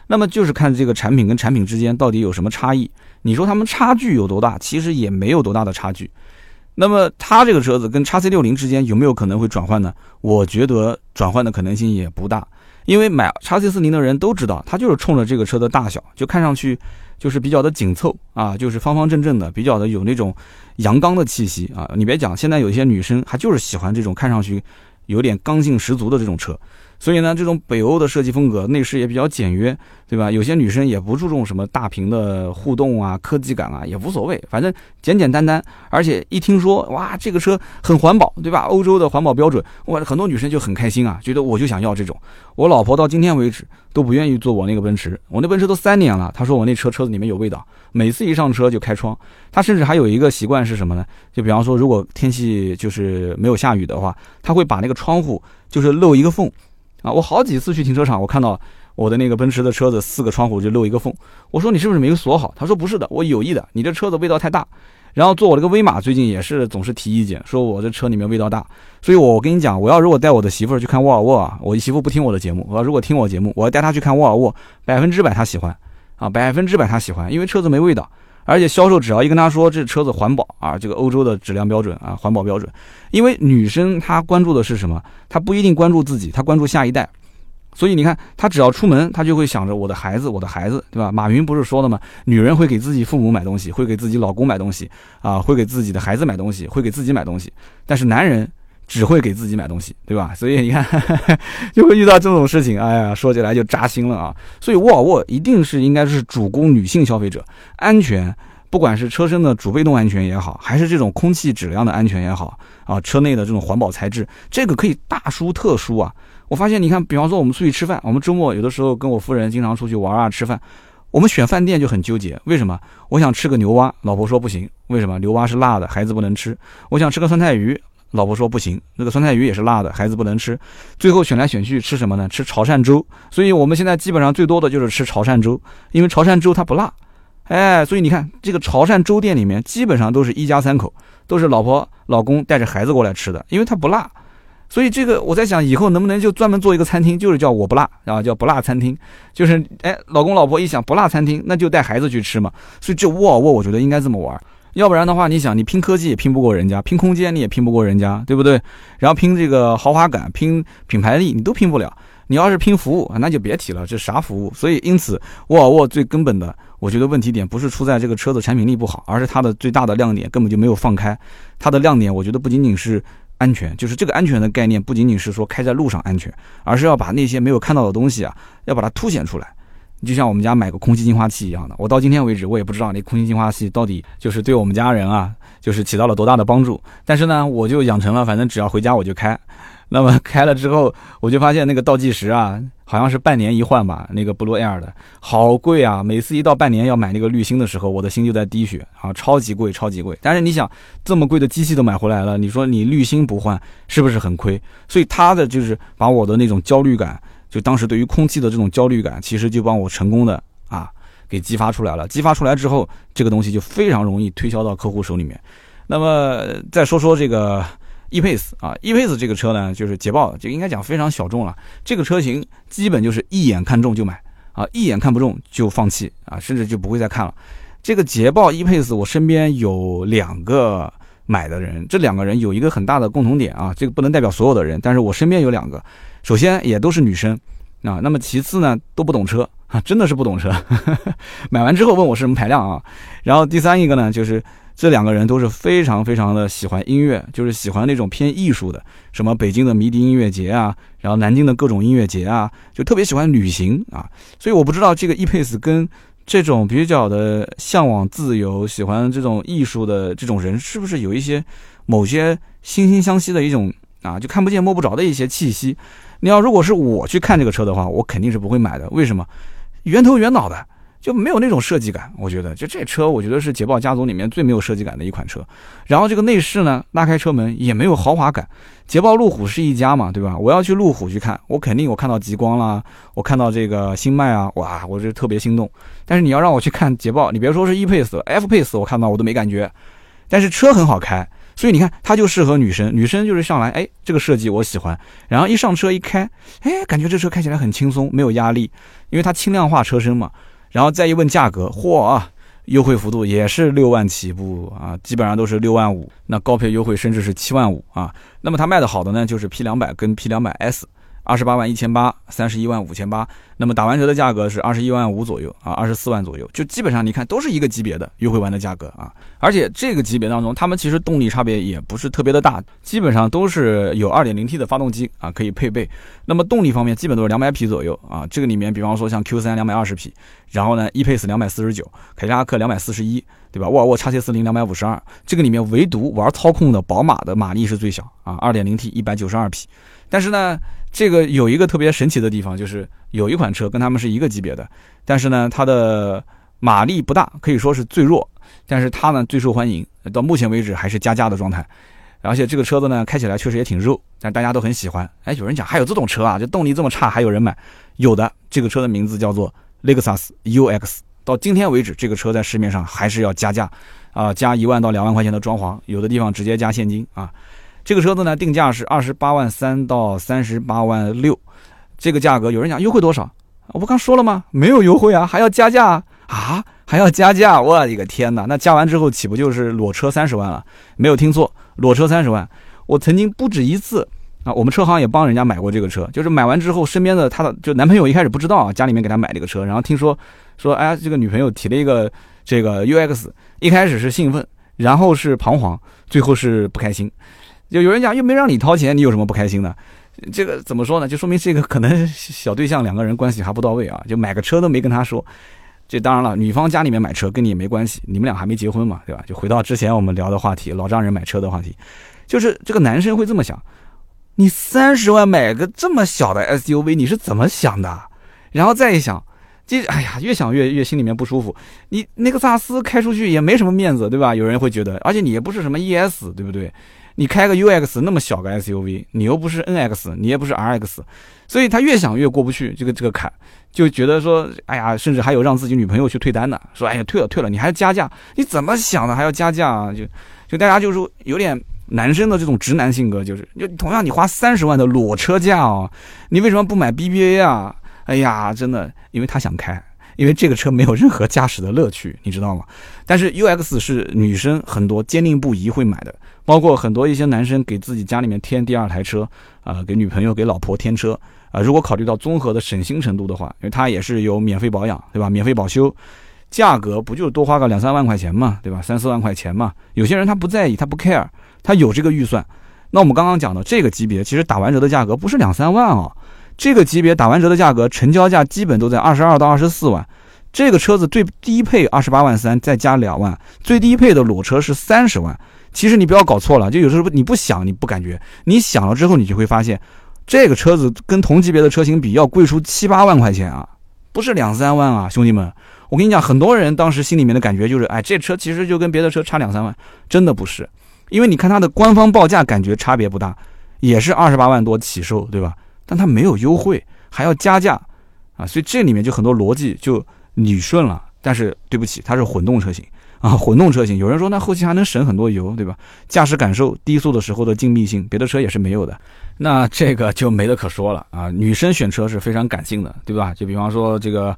那么就是看这个产品跟产品之间到底有什么差异。你说他们差距有多大？其实也没有多大的差距。那么它这个车子跟叉 C 六零之间有没有可能会转换呢？我觉得转换的可能性也不大，因为买叉 C 四零的人都知道，它就是冲着这个车的大小，就看上去就是比较的紧凑啊，就是方方正正的，比较的有那种阳刚的气息啊。你别讲，现在有些女生还就是喜欢这种看上去有点刚性十足的这种车。所以呢，这种北欧的设计风格，内饰也比较简约，对吧？有些女生也不注重什么大屏的互动啊、科技感啊，也无所谓，反正简简单单。而且一听说哇，这个车很环保，对吧？欧洲的环保标准，哇，很多女生就很开心啊，觉得我就想要这种。我老婆到今天为止都不愿意坐我那个奔驰，我那奔驰都三年了，她说我那车车子里面有味道，每次一上车就开窗。她甚至还有一个习惯是什么呢？就比方说，如果天气就是没有下雨的话，她会把那个窗户就是漏一个缝。啊，我好几次去停车场，我看到我的那个奔驰的车子四个窗户就漏一个缝。我说你是不是没有锁好？他说不是的，我有意的。你这车子味道太大。然后坐我这个威马最近也是总是提意见，说我这车里面味道大。所以我跟你讲，我要如果带我的媳妇去看沃尔沃啊，我媳妇不听我的节目，我要如果听我节目，我要带她去看沃尔沃，百分之百她喜欢啊，百分之百她喜欢，因为车子没味道。而且销售只要一跟他说这车子环保啊，这个欧洲的质量标准啊，环保标准。因为女生她关注的是什么？她不一定关注自己，她关注下一代。所以你看，她只要出门，她就会想着我的孩子，我的孩子，对吧？马云不是说了吗？女人会给自己父母买东西，会给自己老公买东西啊，会给自己的孩子买东西，会给自己买东西。但是男人。只会给自己买东西，对吧？所以你看，就会遇到这种事情。哎呀，说起来就扎心了啊！所以沃尔沃一定是应该是主攻女性消费者，安全，不管是车身的主被动安全也好，还是这种空气质量的安全也好啊，车内的这种环保材质，这个可以大书特书啊！我发现，你看，比方说我们出去吃饭，我们周末有的时候跟我夫人经常出去玩啊，吃饭，我们选饭店就很纠结，为什么？我想吃个牛蛙，老婆说不行，为什么？牛蛙是辣的，孩子不能吃。我想吃个酸菜鱼。老婆说不行，那个酸菜鱼也是辣的，孩子不能吃。最后选来选去吃什么呢？吃潮汕粥。所以我们现在基本上最多的就是吃潮汕粥，因为潮汕粥它不辣。哎，所以你看这个潮汕粥店里面基本上都是一家三口，都是老婆老公带着孩子过来吃的，因为它不辣。所以这个我在想，以后能不能就专门做一个餐厅，就是叫我不辣啊，叫不辣餐厅。就是哎，老公老婆一想不辣餐厅，那就带孩子去吃嘛。所以这沃尔沃我觉得应该这么玩。要不然的话，你想，你拼科技也拼不过人家，拼空间你也拼不过人家，对不对？然后拼这个豪华感，拼品牌力，你都拼不了。你要是拼服务，那就别提了，这啥服务？所以，因此，沃尔沃最根本的，我觉得问题点不是出在这个车子产品力不好，而是它的最大的亮点根本就没有放开。它的亮点，我觉得不仅仅是安全，就是这个安全的概念，不仅仅是说开在路上安全，而是要把那些没有看到的东西啊，要把它凸显出来。就像我们家买个空气净化器一样的，我到今天为止我也不知道那空气净化器到底就是对我们家人啊，就是起到了多大的帮助。但是呢，我就养成了，反正只要回家我就开。那么开了之后，我就发现那个倒计时啊，好像是半年一换吧，那个 Blue Air 的好贵啊。每次一到半年要买那个滤芯的时候，我的心就在滴血啊，超级贵，超级贵。但是你想，这么贵的机器都买回来了，你说你滤芯不换是不是很亏？所以它的就是把我的那种焦虑感。就当时对于空气的这种焦虑感，其实就帮我成功的啊给激发出来了。激发出来之后，这个东西就非常容易推销到客户手里面。那么再说说这个 E-Pace 啊，E-Pace 这个车呢，就是捷豹，就应该讲非常小众了。这个车型基本就是一眼看中就买啊，一眼看不中就放弃啊，甚至就不会再看了。这个捷豹 E-Pace，我身边有两个买的人，这两个人有一个很大的共同点啊，这个不能代表所有的人，但是我身边有两个，首先也都是女生啊，那么其次呢都不懂车啊，真的是不懂车，买完之后问我是什么排量啊，然后第三一个呢就是。这两个人都是非常非常的喜欢音乐，就是喜欢那种偏艺术的，什么北京的迷笛音乐节啊，然后南京的各种音乐节啊，就特别喜欢旅行啊。所以我不知道这个 E-Pace 跟这种比较的向往自由、喜欢这种艺术的这种人，是不是有一些某些惺惺相惜的一种啊，就看不见摸不着的一些气息？你要如果是我去看这个车的话，我肯定是不会买的。为什么？圆头圆脑的。就没有那种设计感，我觉得就这车，我觉得是捷豹家族里面最没有设计感的一款车。然后这个内饰呢，拉开车门也没有豪华感。捷豹路虎是一家嘛，对吧？我要去路虎去看，我肯定我看到极光啦，我看到这个新迈啊，哇，我就特别心动。但是你要让我去看捷豹，你别说是 E-Pace，F-Pace 我看到我都没感觉。但是车很好开，所以你看它就适合女生，女生就是上来，哎，这个设计我喜欢。然后一上车一开，哎，感觉这车开起来很轻松，没有压力，因为它轻量化车身嘛。然后再一问价格，嚯啊，优惠幅度也是六万起步啊，基本上都是六万五，那高配优惠甚至是七万五啊。那么它卖的好的呢，就是 P 两百跟 P 两百 S。二十八万一千八，三十一万五千八，那么打完折的价格是二十一万五左右啊，二十四万左右，就基本上你看都是一个级别的优惠完的价格啊。而且这个级别当中，他们其实动力差别也不是特别的大，基本上都是有二点零 T 的发动机啊可以配备。那么动力方面基本都是两百匹左右啊。这个里面，比方说像 Q 三两百二十匹，然后呢，E-Pace 两百四十九，凯迪拉克两百四十一，对吧？沃尔沃 x C 四零两百五十二，这个里面唯独玩操控的宝马的马力是最小啊，二点零 T 一百九十二匹。但是呢。这个有一个特别神奇的地方，就是有一款车跟他们是一个级别的，但是呢，它的马力不大，可以说是最弱，但是它呢最受欢迎，到目前为止还是加价的状态。而且这个车子呢开起来确实也挺肉，但大家都很喜欢。哎，有人讲还有这种车啊，就动力这么差还有人买？有的，这个车的名字叫做雷克萨斯 UX，到今天为止这个车在市面上还是要加价，啊，加一万到两万块钱的装潢，有的地方直接加现金啊。这个车子呢，定价是二十八万三到三十八万六，这个价格有人讲优惠多少？我不刚说了吗？没有优惠啊，还要加价啊，还要加价！我的个天哪，那加完之后岂不就是裸车三十万了？没有听错，裸车三十万。我曾经不止一次啊，我们车行也帮人家买过这个车，就是买完之后，身边的他的就男朋友一开始不知道啊，家里面给他买这个车，然后听说说哎，这个女朋友提了一个这个 UX，一开始是兴奋，然后是彷徨，最后是不开心。就有人讲又没让你掏钱，你有什么不开心的？这个怎么说呢？就说明这个可能小对象两个人关系还不到位啊，就买个车都没跟他说。这当然了，女方家里面买车跟你也没关系，你们俩还没结婚嘛，对吧？就回到之前我们聊的话题，老丈人买车的话题，就是这个男生会这么想：你三十万买个这么小的 SUV，你是怎么想的？然后再一想，这哎呀，越想越越心里面不舒服。你那个萨斯开出去也没什么面子，对吧？有人会觉得，而且你也不是什么 ES，对不对？你开个 UX 那么小个 SUV，你又不是 NX，你也不是 RX，所以他越想越过不去这个这个坎，就觉得说，哎呀，甚至还有让自己女朋友去退单的，说，哎呀，退了退了，你还加价，你怎么想的还要加价啊？就就大家就是说有点男生的这种直男性格，就是就同样你花三十万的裸车价哦，你为什么不买 BBA 啊？哎呀，真的，因为他想开。因为这个车没有任何驾驶的乐趣，你知道吗？但是 UX 是女生很多坚定不移会买的，包括很多一些男生给自己家里面添第二台车，啊，给女朋友、给老婆添车，啊，如果考虑到综合的省心程度的话，因为它也是有免费保养，对吧？免费保修，价格不就多花个两三万块钱嘛，对吧？三四万块钱嘛。有些人他不在意，他不 care，他有这个预算。那我们刚刚讲的这个级别，其实打完折的价格不是两三万啊。这个级别打完折的价格，成交价基本都在二十二到二十四万。这个车子最低配二十八万三，再加两万，最低配的裸车是三十万。其实你不要搞错了，就有时候你不想你不感觉，你想了之后你就会发现，这个车子跟同级别的车型比要贵出七八万块钱啊，不是两三万啊，兄弟们，我跟你讲，很多人当时心里面的感觉就是，哎，这车其实就跟别的车差两三万，真的不是，因为你看它的官方报价感觉差别不大，也是二十八万多起售，对吧？但它没有优惠，还要加价，啊，所以这里面就很多逻辑就捋顺了。但是对不起，它是混动车型啊，混动车型。有人说那后期还能省很多油，对吧？驾驶感受、低速的时候的静谧性，别的车也是没有的。那这个就没得可说了啊。女生选车是非常感性的，对吧？就比方说这个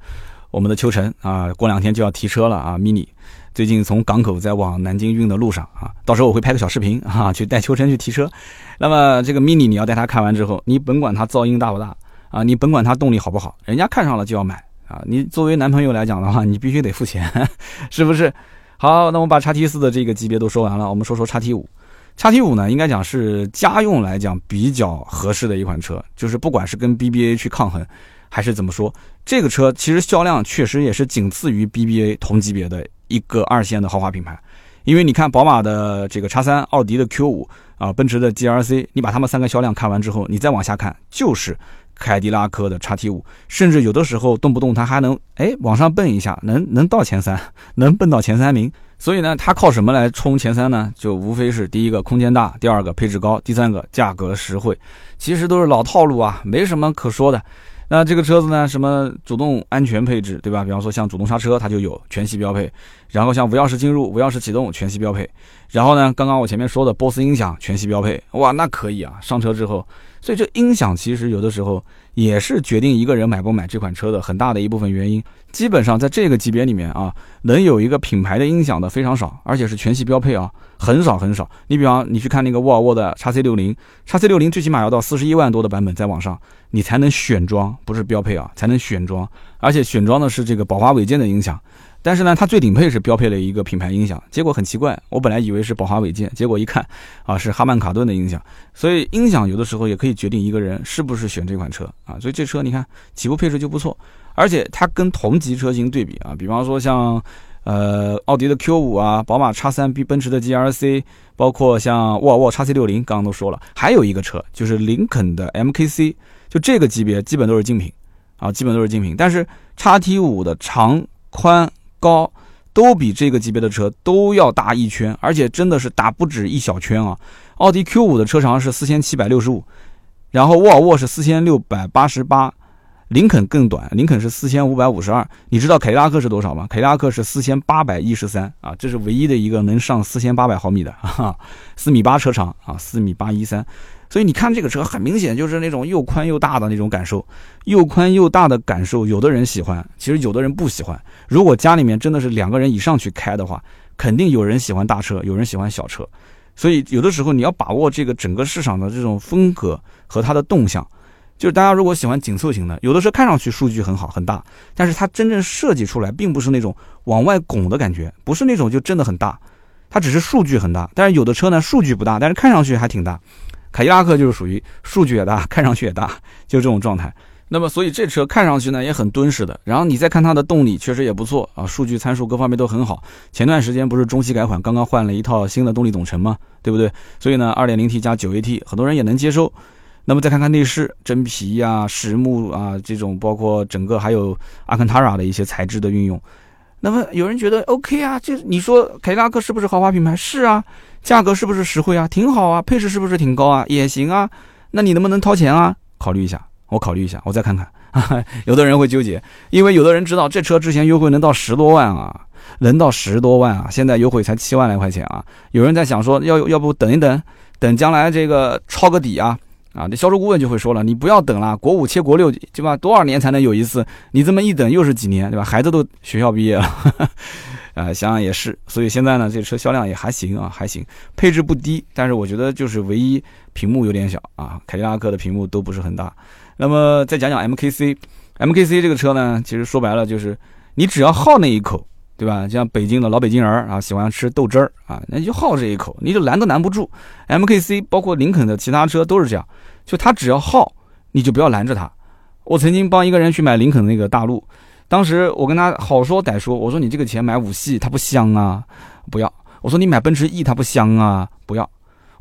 我们的秋晨啊，过两天就要提车了啊，mini，最近从港口在往南京运的路上啊。到时候我会拍个小视频 啊，去带秋生去提车。那么这个 mini 你要带他看完之后，你甭管它噪音大不大啊，你甭管它动力好不好，人家看上了就要买啊。你作为男朋友来讲的话，你必须得付钱，是不是？好，那我们把叉 T 四的这个级别都说完了，我们说说叉 T 五。叉 T 五呢，应该讲是家用来讲比较合适的一款车，就是不管是跟 BBA 去抗衡，还是怎么说，这个车其实销量确实也是仅次于 BBA 同级别的一个二线的豪华品牌。因为你看宝马的这个叉三，奥迪的 Q 五啊，奔驰的 GLC，你把他们三个销量看完之后，你再往下看，就是凯迪拉克的叉 T 五，甚至有的时候动不动它还能哎往上蹦一下，能能到前三，能蹦到前三名。所以呢，它靠什么来冲前三呢？就无非是第一个空间大，第二个配置高，第三个价格实惠。其实都是老套路啊，没什么可说的。那这个车子呢，什么主动安全配置，对吧？比方说像主动刹车，它就有全系标配。然后像无钥匙进入、无钥匙启动，全系标配。然后呢，刚刚我前面说的 BOSS 音响，全系标配。哇，那可以啊！上车之后，所以这音响其实有的时候也是决定一个人买不买这款车的很大的一部分原因。基本上在这个级别里面啊，能有一个品牌的音响的非常少，而且是全系标配啊，很少很少。你比方你去看那个沃尔沃的 x C 六零，x C 六零最起码要到四十一万多的版本在网上，你才能选装，不是标配啊，才能选装，而且选装的是这个宝华韦健的音响。但是呢，它最顶配是标配了一个品牌音响，结果很奇怪，我本来以为是宝华韦健，结果一看啊是哈曼卡顿的音响。所以音响有的时候也可以决定一个人是不是选这款车啊。所以这车你看起步配置就不错。而且它跟同级车型对比啊，比方说像，呃，奥迪的 Q 五啊，宝马 X 三 B，奔驰的 GRC，包括像沃尔沃 X C 六零，刚刚都说了，还有一个车。就是林肯的 MKC，就这个级别基本都是精品，啊，基本都是精品。但是叉 T 五的长、宽、高都比这个级别的车都要大一圈，而且真的是大不止一小圈啊。奥迪 Q 五的车长是四千七百六十五，然后沃尔沃是四千六百八十八。林肯更短，林肯是四千五百五十二。你知道凯迪拉克是多少吗？凯迪拉克是四千八百一十三啊，这是唯一的一个能上四千八百毫米的，哈，四米八车长啊，四米八一三。所以你看这个车，很明显就是那种又宽又大的那种感受，又宽又大的感受，有的人喜欢，其实有的人不喜欢。如果家里面真的是两个人以上去开的话，肯定有人喜欢大车，有人喜欢小车。所以有的时候你要把握这个整个市场的这种风格和它的动向。就是大家如果喜欢紧凑型的，有的时候看上去数据很好很大，但是它真正设计出来并不是那种往外拱的感觉，不是那种就真的很大，它只是数据很大。但是有的车呢数据不大，但是看上去还挺大。凯迪拉克就是属于数据也大，看上去也大，就这种状态。那么所以这车看上去呢也很敦实的。然后你再看它的动力，确实也不错啊，数据参数各方面都很好。前段时间不是中期改款，刚刚换了一套新的动力总成吗？对不对？所以呢，2.0T 加 9AT，很多人也能接受。那么再看看内饰，真皮呀、实木啊，这种包括整个还有阿坎塔拉的一些材质的运用。那么有人觉得 OK 啊，这你说凯迪拉克是不是豪华品牌？是啊，价格是不是实惠啊？挺好啊，配置是不是挺高啊？也行啊。那你能不能掏钱啊？考虑一下，我考虑一下，我再看看。有的人会纠结，因为有的人知道这车之前优惠能到十多万啊，能到十多万啊，现在优惠才七万来块钱啊。有人在想说，要要不等一等，等将来这个抄个底啊。啊，那销售顾问就会说了，你不要等了，国五切国六，对吧？多少年才能有一次？你这么一等又是几年，对吧？孩子都学校毕业了，啊，想想也是。所以现在呢，这车销量也还行啊，还行，配置不低，但是我觉得就是唯一屏幕有点小啊，凯迪拉克的屏幕都不是很大。那么再讲讲 MKC，MKC 这个车呢，其实说白了就是你只要好那一口。对吧？像北京的老北京人啊，喜欢吃豆汁儿啊，那就好这一口，你就拦都拦不住。MKC 包括林肯的其他车都是这样，就他只要好，你就不要拦着他。我曾经帮一个人去买林肯那个大陆，当时我跟他好说歹说，我说你这个钱买五系它不香啊，不要。我说你买奔驰 E 它不香啊，不要。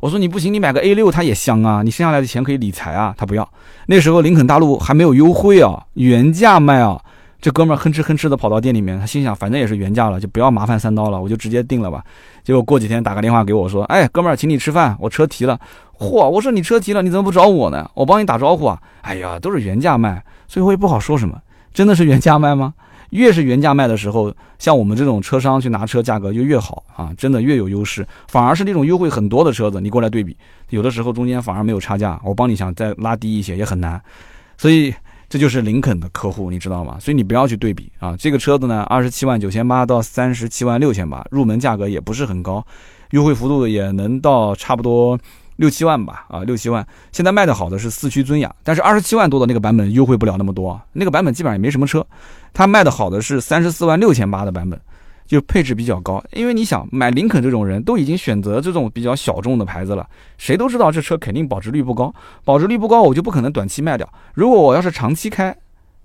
我说你不行，你买个 A 六它也香啊，你剩下来的钱可以理财啊，他不要。那时候林肯大陆还没有优惠啊，原价卖啊。这哥们儿哼哧哼哧的跑到店里面，他心想，反正也是原价了，就不要麻烦三刀了，我就直接定了吧。结果过几天打个电话给我说，哎，哥们儿，请你吃饭，我车提了。嚯，我说你车提了，你怎么不找我呢？我帮你打招呼啊。哎呀，都是原价卖，所以我也不好说什么。真的是原价卖吗？越是原价卖的时候，像我们这种车商去拿车，价格就越好啊，真的越有优势。反而是那种优惠很多的车子，你过来对比，有的时候中间反而没有差价，我帮你想再拉低一些也很难。所以。这就是林肯的客户，你知道吗？所以你不要去对比啊。这个车子呢，二十七万九千八到三十七万六千八，入门价格也不是很高。优惠幅度也能到差不多六七万吧，啊，六七万。现在卖的好的是四驱尊雅，但是二十七万多的那个版本优惠不了那么多，那个版本基本上也没什么车。它卖的好的是三十四万六千八的版本。就配置比较高，因为你想买林肯这种人都已经选择这种比较小众的牌子了，谁都知道这车肯定保值率不高，保值率不高我就不可能短期卖掉。如果我要是长期开，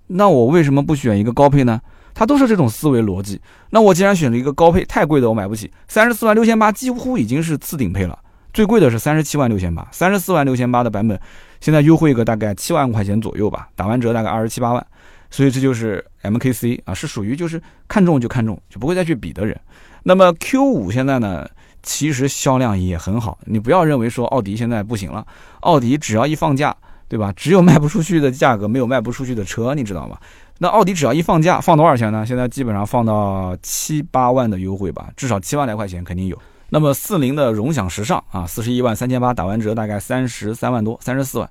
那我为什么不选一个高配呢？它都是这种思维逻辑。那我既然选了一个高配，太贵的我买不起，三十四万六千八几乎已经是次顶配了，最贵的是三十七万六千八，三十四万六千八的版本现在优惠个大概七万块钱左右吧，打完折大概二十七八万。所以这就是 MKC 啊，是属于就是看中就看中，就不会再去比的人。那么 Q 五现在呢，其实销量也很好。你不要认为说奥迪现在不行了，奥迪只要一放假，对吧？只有卖不出去的价格，没有卖不出去的车，你知道吗？那奥迪只要一放假，放多少钱呢？现在基本上放到七八万的优惠吧，至少七万来块钱肯定有。那么四零的荣享时尚啊，四十一万三千八，打完折大概三十三万多，三十四万。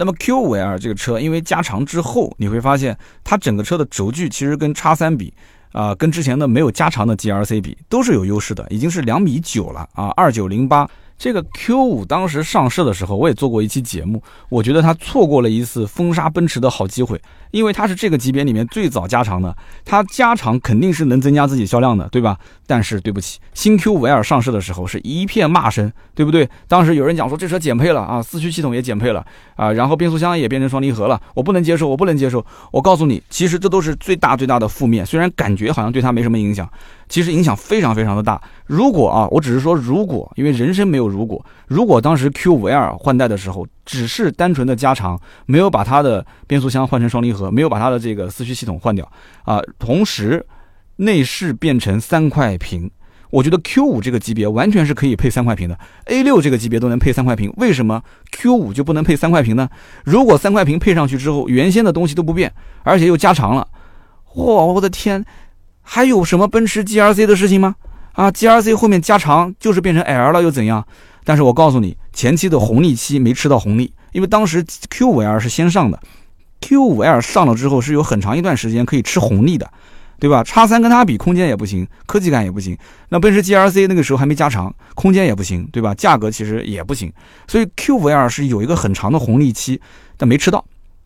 那么 Q 五 L 这个车，因为加长之后，你会发现它整个车的轴距其实跟叉三比，啊，跟之前的没有加长的 GLC 比，都是有优势的，已经是两米九了啊，二九零八。这个 Q5 当时上市的时候，我也做过一期节目，我觉得它错过了一次封杀奔驰的好机会。因为它是这个级别里面最早加长的，它加长肯定是能增加自己销量的，对吧？但是对不起，新 Q5L 上市的时候是一片骂声，对不对？当时有人讲说这车减配了啊，四驱系统也减配了啊，然后变速箱也变成双离合了，我不能接受，我不能接受。我告诉你，其实这都是最大最大的负面，虽然感觉好像对它没什么影响，其实影响非常非常的大。如果啊，我只是说如果，因为人生没有如果，如果当时 Q5L 换代的时候。只是单纯的加长，没有把它的变速箱换成双离合，没有把它的这个四驱系统换掉啊。同时，内饰变成三块屏，我觉得 Q 五这个级别完全是可以配三块屏的，A 六这个级别都能配三块屏，为什么 Q 五就不能配三块屏呢？如果三块屏配上去之后，原先的东西都不变，而且又加长了，哇，我的天，还有什么奔驰 GRC 的事情吗？啊，GRC 后面加长就是变成 L 了又怎样？但是我告诉你，前期的红利期没吃到红利，因为当时 Q5L 是先上的，Q5L 上了之后是有很长一段时间可以吃红利的，对吧？叉三跟它比，空间也不行，科技感也不行。那奔驰 GLC 那个时候还没加长，空间也不行，对吧？价格其实也不行，所以 Q5L 是有一个很长的红利期，但没吃到。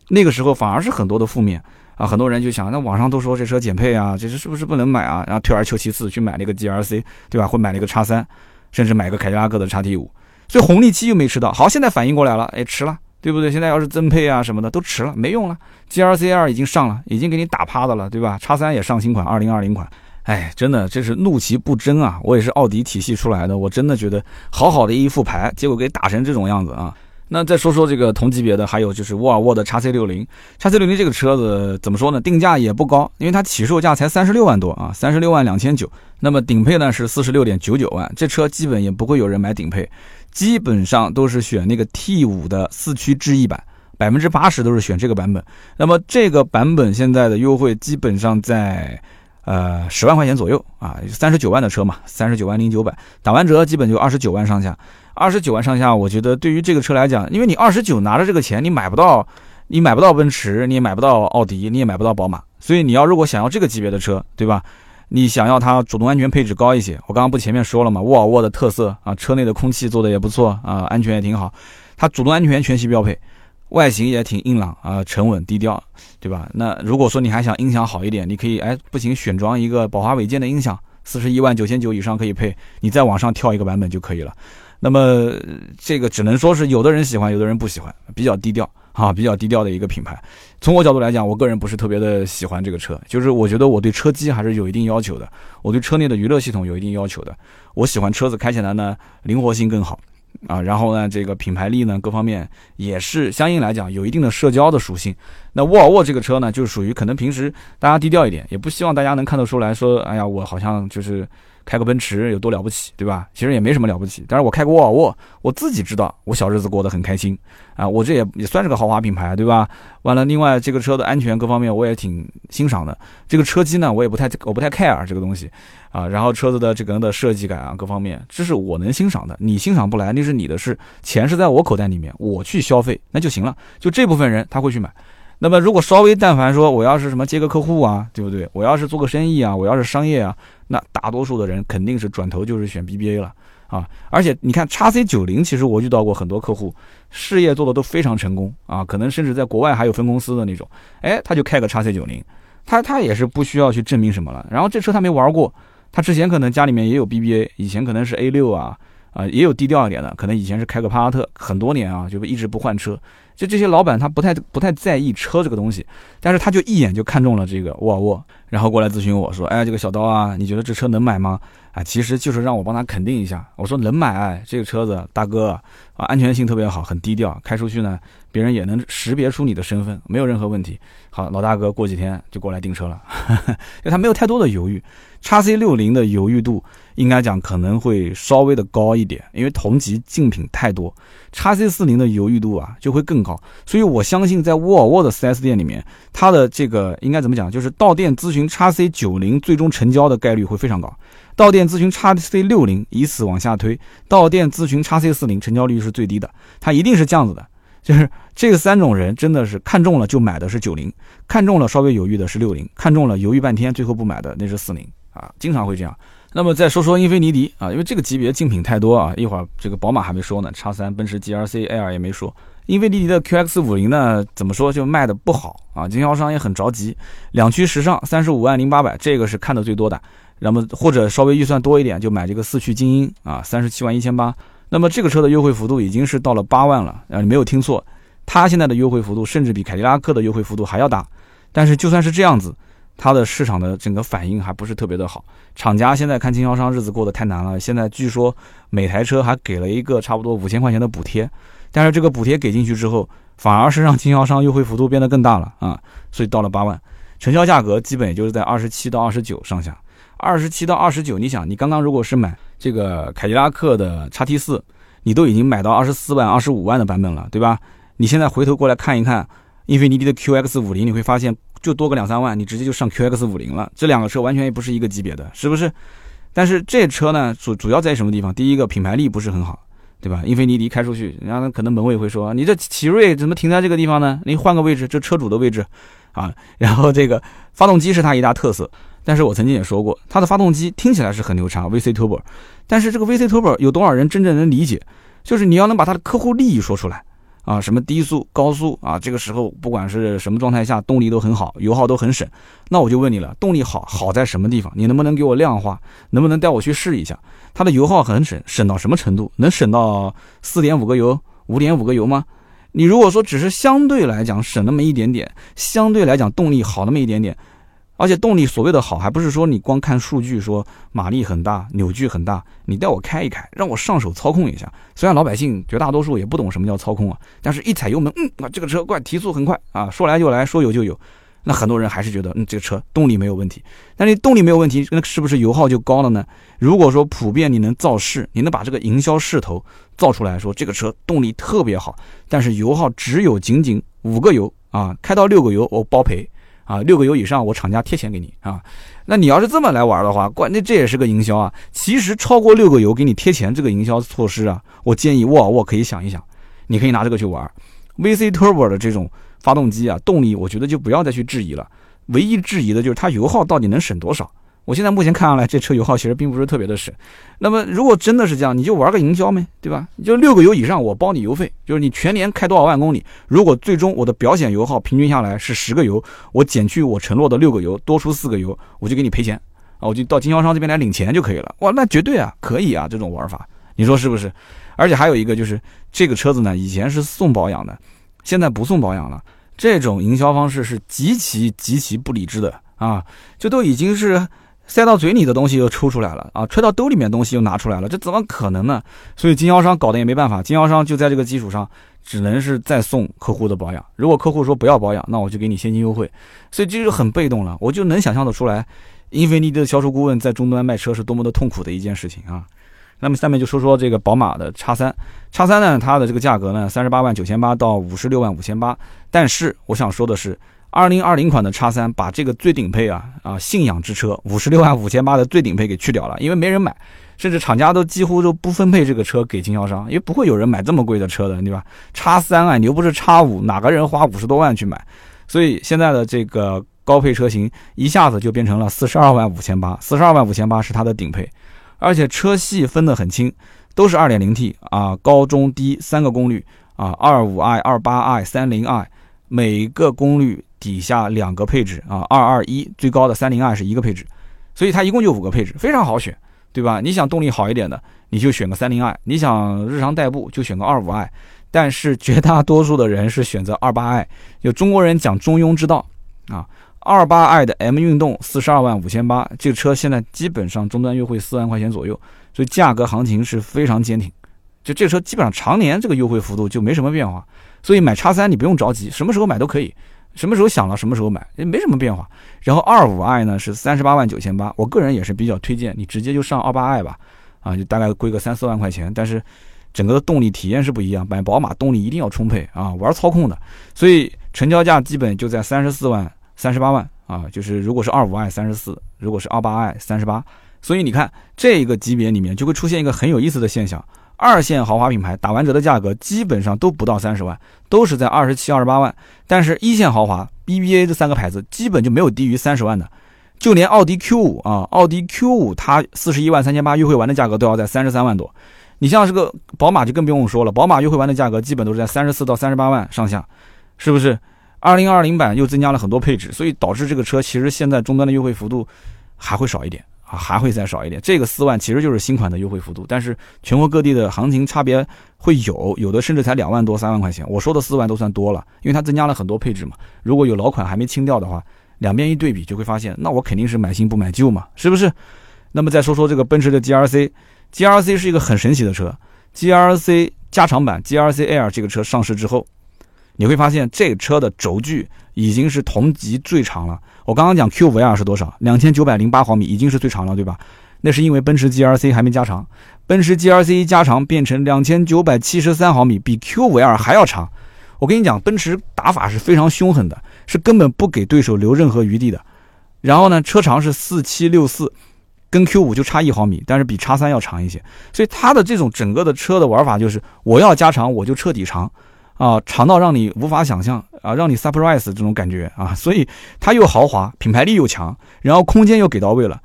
那个时候反而是很多的负面啊，很多人就想，那网上都说这车减配啊，这是是不是不能买啊？然后退而求其次去买那个 G R C，对吧？会买那个叉三。甚至买个凯迪拉克的叉 T 五，所以红利期又没吃到。好，现在反应过来了，哎，迟了，对不对？现在要是增配啊什么的都迟了，没用了。G R C 二已经上了，已经给你打趴的了，对吧？叉三也上新款，二零二零款。哎，真的这是怒其不争啊！我也是奥迪体系出来的，我真的觉得好好的一副牌，结果给打成这种样子啊！那再说说这个同级别的，还有就是沃尔沃的叉 C 六零，叉 C 六零这个车子怎么说呢？定价也不高，因为它起售价才三十六万多啊，三十六万两千九。那么顶配呢是四十六点九九万，这车基本也不会有人买顶配，基本上都是选那个 T 五的四驱智逸版，百分之八十都是选这个版本。那么这个版本现在的优惠基本上在呃十万块钱左右啊，三十九万的车嘛，三十九万零九百，打完折基本就二十九万上下。二十九万上下，我觉得对于这个车来讲，因为你二十九拿着这个钱，你买不到，你买不到奔驰，你也买不到奥迪，你也买不到宝马，所以你要如果想要这个级别的车，对吧？你想要它主动安全配置高一些，我刚刚不前面说了嘛？沃尔沃的特色啊，车内的空气做的也不错啊，安全也挺好，它主动安全全系标配，外形也挺硬朗啊，沉稳低调，对吧？那如果说你还想音响好一点，你可以哎，不行选装一个宝华韦健的音响，四十一万九千九以上可以配，你再往上跳一个版本就可以了。那么这个只能说是有的人喜欢，有的人不喜欢，比较低调啊，比较低调的一个品牌。从我角度来讲，我个人不是特别的喜欢这个车，就是我觉得我对车机还是有一定要求的，我对车内的娱乐系统有一定要求的。我喜欢车子开起来呢灵活性更好啊，然后呢这个品牌力呢各方面也是相应来讲有一定的社交的属性。那沃尔沃这个车呢，就属于可能平时大家低调一点，也不希望大家能看得出来说，哎呀，我好像就是。开个奔驰有多了不起，对吧？其实也没什么了不起。但是我开过沃尔沃，我自己知道，我小日子过得很开心啊。我这也也算是个豪华品牌，对吧？完了，另外这个车的安全各方面我也挺欣赏的。这个车机呢，我也不太我不太 care 这个东西啊。然后车子的这个的设计感啊，各方面，这是我能欣赏的。你欣赏不来，那是你的事。钱是在我口袋里面，我去消费那就行了。就这部分人他会去买。那么如果稍微但凡说我要是什么接个客户啊，对不对？我要是做个生意啊，我要是商业啊。那大多数的人肯定是转头就是选 BBA 了，啊。而且你看叉 C 九零，其实我遇到过很多客户，事业做的都非常成功啊，可能甚至在国外还有分公司的那种，哎，他就开个叉 C 九零，他他也是不需要去证明什么了。然后这车他没玩过，他之前可能家里面也有 BBA，以前可能是 A 六啊。啊，也有低调一点的，可能以前是开个帕萨特，很多年啊，就一直不换车。就这些老板，他不太不太在意车这个东西，但是他就一眼就看中了这个沃尔沃，然后过来咨询我说：“哎，这个小刀啊，你觉得这车能买吗？”啊，其实就是让我帮他肯定一下。我说能买，这个车子大哥啊，安全性特别好，很低调，开出去呢，别人也能识别出你的身份，没有任何问题。好，老大哥过几天就过来订车了，因为他没有太多的犹豫。叉 C 六零的犹豫度应该讲可能会稍微的高一点，因为同级竞品太多。叉 C 四零的犹豫度啊就会更高，所以我相信在沃尔沃的 4S 店里面，它的这个应该怎么讲，就是到店咨询叉 C 九零最终成交的概率会非常高。到店咨询叉 C 六零，以此往下推，到店咨询叉 C 四零，成交率是最低的。它一定是这样子的，就是这三种人真的是看中了就买的是九零，看中了稍微犹豫的是六零，看中了犹豫半天最后不买的那是四零啊，经常会这样。那么再说说英菲尼迪啊，因为这个级别竞品太多啊，一会儿这个宝马还没说呢，叉三、奔驰 GLC、L 也没说。英菲尼迪的 QX 五零呢，怎么说就卖的不好啊，经销商也很着急。两驱时尚，三十五万零八百，这个是看的最多的。那么或者稍微预算多一点，就买这个四驱精英啊，三十七万一千八。那么这个车的优惠幅度已经是到了八万了啊，你没有听错，它现在的优惠幅度甚至比凯迪拉克的优惠幅度还要大。但是就算是这样子，它的市场的整个反应还不是特别的好。厂家现在看经销商日子过得太难了，现在据说每台车还给了一个差不多五千块钱的补贴，但是这个补贴给进去之后，反而是让经销商优惠幅度变得更大了啊，所以到了八万，成交价格基本也就是在二十七到二十九上下。二十七到二十九，你想，你刚刚如果是买这个凯迪拉克的叉 T 四，你都已经买到二十四万、二十五万的版本了，对吧？你现在回头过来看一看英菲尼迪的 QX 五零，你会发现就多个两三万，你直接就上 QX 五零了。这两个车完全也不是一个级别的，是不是？但是这车呢，主主要在什么地方？第一个品牌力不是很好，对吧？英菲尼迪开出去，然后可能门卫会说，你这奇瑞怎么停在这个地方呢？你换个位置，这车主的位置啊。然后这个发动机是它一大特色。但是我曾经也说过，它的发动机听起来是很牛叉，VC Turbo，但是这个 VC Turbo 有多少人真正能理解？就是你要能把它的客户利益说出来啊，什么低速、高速啊，这个时候不管是什么状态下，动力都很好，油耗都很省。那我就问你了，动力好好在什么地方？你能不能给我量化？能不能带我去试一下？它的油耗很省，省到什么程度？能省到四点五个油、五点五个油吗？你如果说只是相对来讲省那么一点点，相对来讲动力好那么一点点。而且动力所谓的好，还不是说你光看数据说马力很大、扭矩很大，你带我开一开，让我上手操控一下。虽然老百姓绝大多数也不懂什么叫操控啊，但是一踩油门，嗯，啊，这个车怪提速很快啊，说来就来，说有就有。那很多人还是觉得，嗯，这个车动力没有问题。但是动力没有问题，那是不是油耗就高了呢？如果说普遍你能造势，你能把这个营销势头造出来说这个车动力特别好，但是油耗只有仅仅五个油啊，开到六个油我包赔。啊，六个油以上，我厂家贴钱给你啊。那你要是这么来玩的话，关键这也是个营销啊。其实超过六个油给你贴钱这个营销措施啊，我建议沃尔沃可以想一想，你可以拿这个去玩。VC Turbo 的这种发动机啊，动力我觉得就不要再去质疑了，唯一质疑的就是它油耗到底能省多少。我现在目前看上来，这车油耗其实并不是特别的省。那么，如果真的是这样，你就玩个营销呗，对吧？就六个油以上，我包你油费，就是你全年开多少万公里，如果最终我的表显油耗平均下来是十个油，我减去我承诺的六个油，多出四个油，我就给你赔钱啊，我就到经销商这边来领钱就可以了。哇，那绝对啊，可以啊，这种玩法，你说是不是？而且还有一个就是，这个车子呢，以前是送保养的，现在不送保养了，这种营销方式是极其极其不理智的啊，这都已经是。塞到嘴里的东西又抽出来了啊，揣到兜里面东西又拿出来了，这怎么可能呢？所以经销商搞得也没办法，经销商就在这个基础上，只能是再送客户的保养。如果客户说不要保养，那我就给你现金优惠。所以这就很被动了，我就能想象得出来，英菲尼迪的销售顾问在终端卖车是多么的痛苦的一件事情啊。那么下面就说说这个宝马的叉三，叉三呢，它的这个价格呢，三十八万九千八到五十六万五千八，但是我想说的是。二零二零款的叉三把这个最顶配啊啊信仰之车五十六万五千八的最顶配给去掉了，因为没人买，甚至厂家都几乎都不分配这个车给经销商，因为不会有人买这么贵的车的，对吧？叉三啊，你又不是叉五，哪个人花五十多万去买？所以现在的这个高配车型一下子就变成了四十二万五千八，四十二万五千八是它的顶配。而且车系分得很清，都是 2.0T 啊，高中低三个功率啊，25i、28i、30i，每个功率底下两个配置啊，221最高的 30i 是一个配置，所以它一共就五个配置，非常好选，对吧？你想动力好一点的，你就选个 30i；你想日常代步，就选个 25i。但是绝大多数的人是选择 28i，有中国人讲中庸之道啊。28i 的 M 运动四十二万五千八，这个车现在基本上终端优惠四万块钱左右，所以价格行情是非常坚挺。就这车基本上常年这个优惠幅度就没什么变化，所以买叉三你不用着急，什么时候买都可以，什么时候想了什么时候买，也没什么变化。然后 25i 呢是三十八万九千八，我个人也是比较推荐你直接就上 28i 吧，啊，就大概贵个三四万块钱，但是。整个的动力体验是不一样，买宝马动力一定要充沛啊，玩操控的，所以成交价基本就在三十四万、三十八万啊，就是如果是二五 i 三十四，如果是二八 i 三十八，所以你看这个级别里面就会出现一个很有意思的现象，二线豪华品牌打完折的价格基本上都不到三十万，都是在二十七、二十八万，但是一线豪华 BBA 这三个牌子基本就没有低于三十万的，就连奥迪 Q 五啊，奥迪 Q 五它四十一万三千八优惠完的价格都要在三十三万多。你像这个宝马就更不用说了，宝马优惠完的价格基本都是在三十四到三十八万上下，是不是？二零二零版又增加了很多配置，所以导致这个车其实现在终端的优惠幅度还会少一点，啊还会再少一点。这个四万其实就是新款的优惠幅度，但是全国各地的行情差别会有，有的甚至才两万多三万块钱。我说的四万都算多了，因为它增加了很多配置嘛。如果有老款还没清掉的话，两边一对比就会发现，那我肯定是买新不买旧嘛，是不是？那么再说说这个奔驰的 GRC。G R C 是一个很神奇的车，G R C 加长版 G R C L 这个车上市之后，你会发现这个车的轴距已经是同级最长了。我刚刚讲 Q 五 L 是多少？两千九百零八毫米，已经是最长了，对吧？那是因为奔驰 G R C 还没加长，奔驰 G R C 一加长变成两千九百七十三毫米，比 Q 五 L 还要长。我跟你讲，奔驰打法是非常凶狠的，是根本不给对手留任何余地的。然后呢，车长是四七六四。跟 Q 五就差一毫米，但是比叉三要长一些，所以它的这种整个的车的玩法就是，我要加长我就彻底长，啊，长到让你无法想象啊，让你 surprise 这种感觉啊，所以它又豪华，品牌力又强，然后空间又给到位了，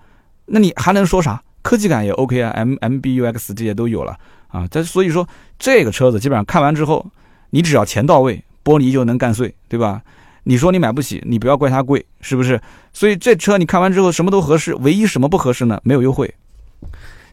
那你还能说啥？科技感也 OK 啊，M M B U X 这些都有了啊，这所以说这个车子基本上看完之后，你只要钱到位，玻璃就能干碎，对吧？你说你买不起，你不要怪它贵，是不是？所以这车你看完之后什么都合适，唯一什么不合适呢？没有优惠，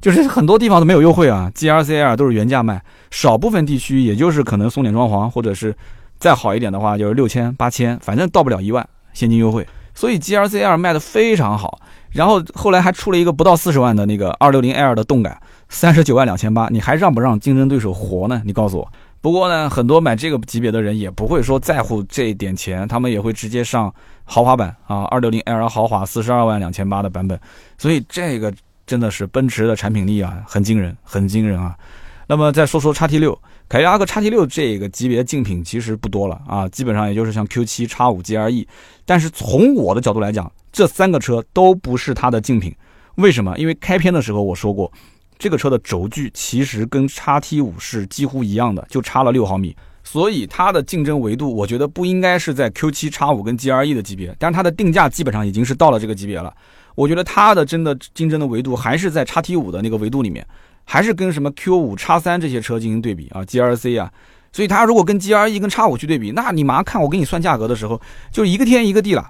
就是很多地方都没有优惠啊。，G R C R 都是原价卖，少部分地区也就是可能送点装潢，或者是再好一点的话就是六千八千，反正到不了一万现金优惠。所以 G R C R 卖的非常好，然后后来还出了一个不到四十万的那个二六零 L 的动感，三十九万两千八，你还让不让竞争对手活呢？你告诉我。不过呢，很多买这个级别的人也不会说在乎这一点钱，他们也会直接上豪华版啊，二六零 L 豪华四十二万两千八的版本。所以这个真的是奔驰的产品力啊，很惊人，很惊人啊。那么再说说叉 T 六，凯迪拉克叉 T 六这个级别竞品其实不多了啊，基本上也就是像 Q 七、叉五、G R E。但是从我的角度来讲，这三个车都不是它的竞品。为什么？因为开篇的时候我说过。这个车的轴距其实跟叉 T 五是几乎一样的，就差了六毫米，所以它的竞争维度，我觉得不应该是在 Q 七、叉五跟 G R E 的级别，但是它的定价基本上已经是到了这个级别了。我觉得它的真的竞争的维度还是在叉 T 五的那个维度里面，还是跟什么 Q 五、叉三这些车进行对比啊，GRC 啊，所以它如果跟 GRE 跟叉五去对比，那你马上看我给你算价格的时候，就一个天一个地了。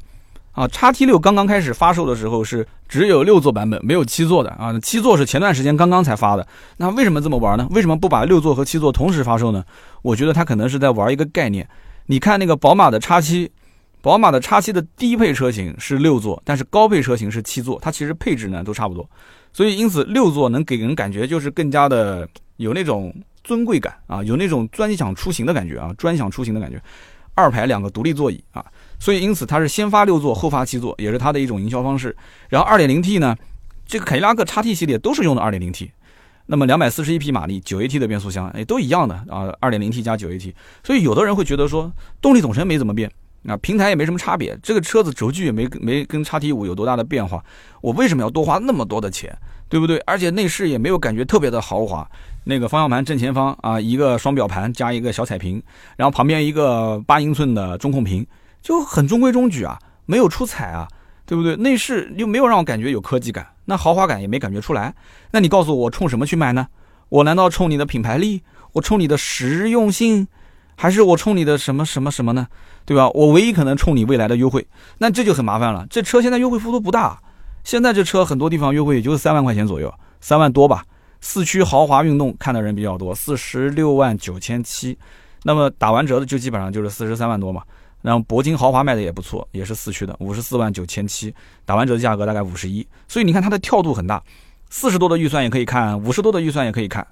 啊，叉 T 六刚刚开始发售的时候是只有六座版本，没有七座的啊。七座是前段时间刚刚才发的。那为什么这么玩呢？为什么不把六座和七座同时发售呢？我觉得它可能是在玩一个概念。你看那个宝马的叉七，宝马的叉七的低配车型是六座，但是高配车型是七座，它其实配置呢都差不多。所以因此六座能给人感觉就是更加的有那种尊贵感啊，有那种专享出行的感觉啊，专享出行的感觉。二排两个独立座椅啊。所以，因此它是先发六座，后发七座，也是它的一种营销方式。然后，2.0T 呢，这个凯迪拉克 XT 系列都是用的 2.0T，那么241匹马力，9AT 的变速箱，哎，都一样的啊，2.0T 加 9AT。所以，有的人会觉得说，动力总成没怎么变啊，平台也没什么差别，这个车子轴距也没没跟叉 T 五有多大的变化，我为什么要多花那么多的钱，对不对？而且内饰也没有感觉特别的豪华，那个方向盘正前方啊，一个双表盘加一个小彩屏，然后旁边一个八英寸的中控屏。就很中规中矩啊，没有出彩啊，对不对？内饰又没有让我感觉有科技感，那豪华感也没感觉出来。那你告诉，我冲什么去买呢？我难道冲你的品牌力？我冲你的实用性？还是我冲你的什么什么什么呢？对吧？我唯一可能冲你未来的优惠，那这就很麻烦了。这车现在优惠幅度不大，现在这车很多地方优惠也就是三万块钱左右，三万多吧。四驱豪华运动看的人比较多，四十六万九千七，那么打完折的就基本上就是四十三万多嘛。然后铂金豪华卖的也不错，也是四驱的，五十四万九千七，打完折的价格大概五十一。所以你看它的跳度很大，四十多的预算也可以看，五十多的预算也可以看。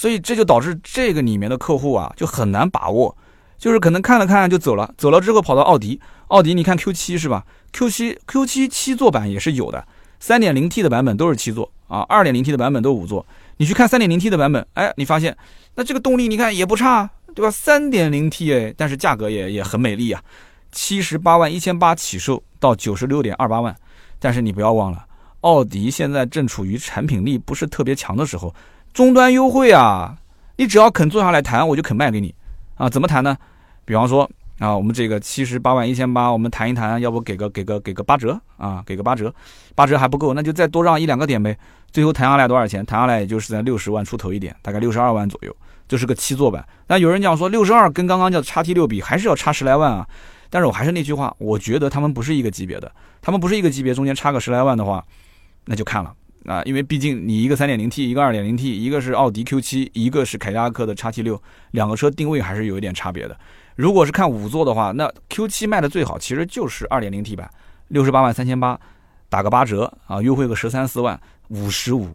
所以这就导致这个里面的客户啊就很难把握，就是可能看了看就走了，走了之后跑到奥迪，奥迪你看 Q7 是吧？Q7 Q7 七座版也是有的，三点零 T 的版本都是七座啊，二点零 T 的版本都是五座。你去看三点零 T 的版本，哎，你发现那这个动力你看也不差，对吧？三点零 T 哎，但是价格也也很美丽啊，七十八万一千八起售到九十六点二八万，但是你不要忘了，奥迪现在正处于产品力不是特别强的时候。终端优惠啊，你只要肯坐下来谈，我就肯卖给你，啊，怎么谈呢？比方说啊，我们这个七十八万一千八，我们谈一谈，要不给个给个给个八折啊，给个八折，八折还不够，那就再多让一两个点呗。最后谈下来多少钱？谈下来也就是在六十万出头一点，大概六十二万左右，就是个七座版。那有人讲说六十二跟刚刚叫叉 T 六比，还是要差十来万啊。但是我还是那句话，我觉得他们不是一个级别的，他们不是一个级别，中间差个十来万的话，那就看了。啊，因为毕竟你一个 3.0T，一个 2.0T，一个是奥迪 Q7，一个是凯迪拉克的 XT6，两个车定位还是有一点差别的。如果是看五座的话，那 Q7 卖的最好，其实就是 2.0T 版，六十八万三千八，打个八折啊，优惠个十三四万，五十五。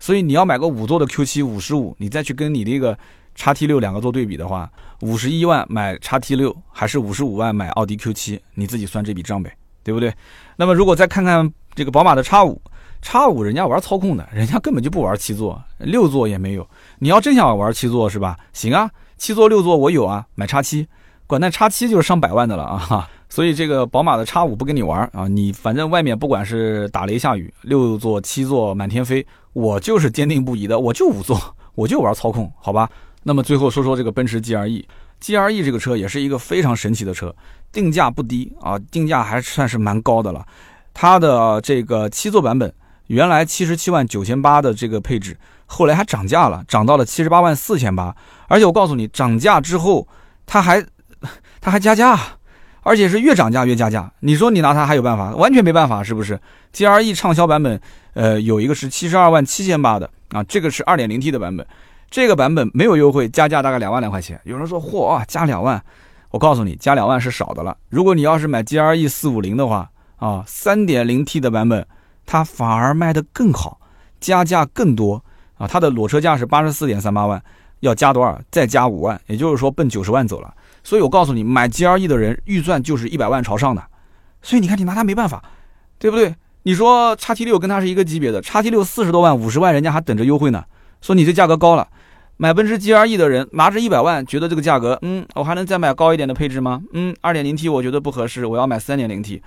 所以你要买个五座的 Q7，五十五，你再去跟你这个 XT6 两个做对比的话，五十一万买 XT6 还是五十五万买奥迪 Q7，你自己算这笔账呗，对不对？那么如果再看看这个宝马的 X5。叉五人家玩操控的，人家根本就不玩七座，六座也没有。你要真想玩七座是吧？行啊，七座六座我有啊，买叉七，管那叉七就是上百万的了啊。所以这个宝马的叉五不跟你玩啊，你反正外面不管是打雷下雨，六座七座满天飞，我就是坚定不移的，我就五座，我就玩操控，好吧？那么最后说说这个奔驰 G R E，G R E 这个车也是一个非常神奇的车，定价不低啊，定价还算是蛮高的了。它的这个七座版本。原来七十七万九千八的这个配置，后来还涨价了，涨到了七十八万四千八。而且我告诉你，涨价之后，它还，它还加价，而且是越涨价越加价。你说你拿它还有办法？完全没办法，是不是？GRE 畅销版本，呃，有一个是七十二万七千八的啊，这个是二点零 T 的版本，这个版本没有优惠，加价大概两万来块钱。有人说，嚯啊，加两万，我告诉你，加两万是少的了。如果你要是买 GRE 四五零的话，啊，三点零 T 的版本。它反而卖得更好，加价更多啊！它的裸车价是八十四点三八万，要加多少？再加五万，也就是说奔九十万走了。所以我告诉你，买 G R E 的人预算就是一百万朝上的。所以你看，你拿它没办法，对不对？你说叉 T 六跟它是一个级别的，叉 T 六四十多万、五十万，人家还等着优惠呢。说你这价格高了，买奔驰 G R E 的人拿着一百万，觉得这个价格，嗯，我还能再买高一点的配置吗？嗯，二点零 T 我觉得不合适，我要买三点零 T。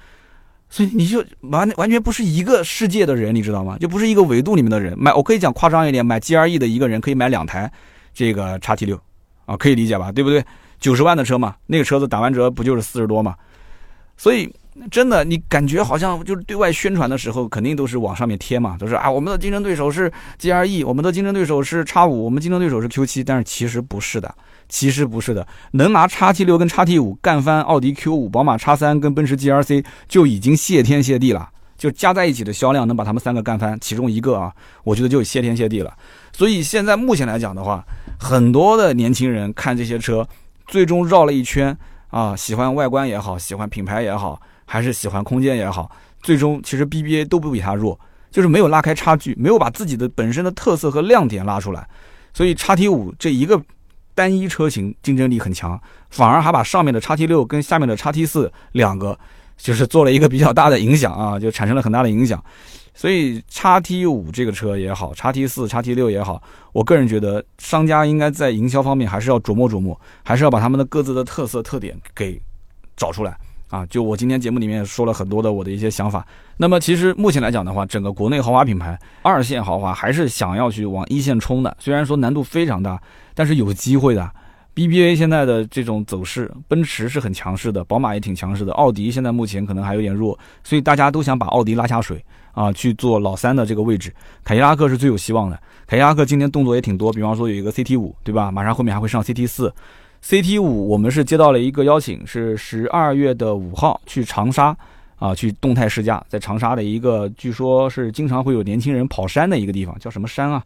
所以你就完完全不是一个世界的人，你知道吗？就不是一个维度里面的人。买我可以讲夸张一点，买 GRE 的一个人可以买两台这个叉 T 六啊，可以理解吧？对不对？九十万的车嘛，那个车子打完折不就是四十多嘛？所以真的，你感觉好像就是对外宣传的时候，肯定都是往上面贴嘛，都是啊，我们的竞争对手是 GRE，我们的竞争对手是叉五，我们竞争对手是 Q 七，但是其实不是的。其实不是的，能拿叉 T 六跟叉 T 五干翻奥迪 Q 五、宝马叉三跟奔驰 G R C 就已经谢天谢地了。就加在一起的销量能把他们三个干翻，其中一个啊，我觉得就谢天谢地了。所以现在目前来讲的话，很多的年轻人看这些车，最终绕了一圈啊，喜欢外观也好，喜欢品牌也好，还是喜欢空间也好，最终其实 B B A 都不比它弱，就是没有拉开差距，没有把自己的本身的特色和亮点拉出来。所以叉 T 五这一个。单一车型竞争力很强，反而还把上面的叉 T 六跟下面的叉 T 四两个，就是做了一个比较大的影响啊，就产生了很大的影响。所以叉 T 五这个车也好，叉 T 四、叉 T 六也好，我个人觉得商家应该在营销方面还是要琢磨琢磨，还是要把他们的各自的特色特点给找出来。啊，就我今天节目里面说了很多的我的一些想法。那么其实目前来讲的话，整个国内豪华品牌二线豪华还是想要去往一线冲的。虽然说难度非常大，但是有机会的。BBA 现在的这种走势，奔驰是很强势的，宝马也挺强势的，奥迪现在目前可能还有点弱，所以大家都想把奥迪拉下水啊，去做老三的这个位置。凯迪拉克是最有希望的，凯迪拉克今天动作也挺多，比方说有一个 CT 五，对吧？马上后面还会上 CT 四，CT 五我们是接到了一个邀请，是十二月的五号去长沙啊，去动态试驾，在长沙的一个据说是经常会有年轻人跑山的一个地方，叫什么山啊？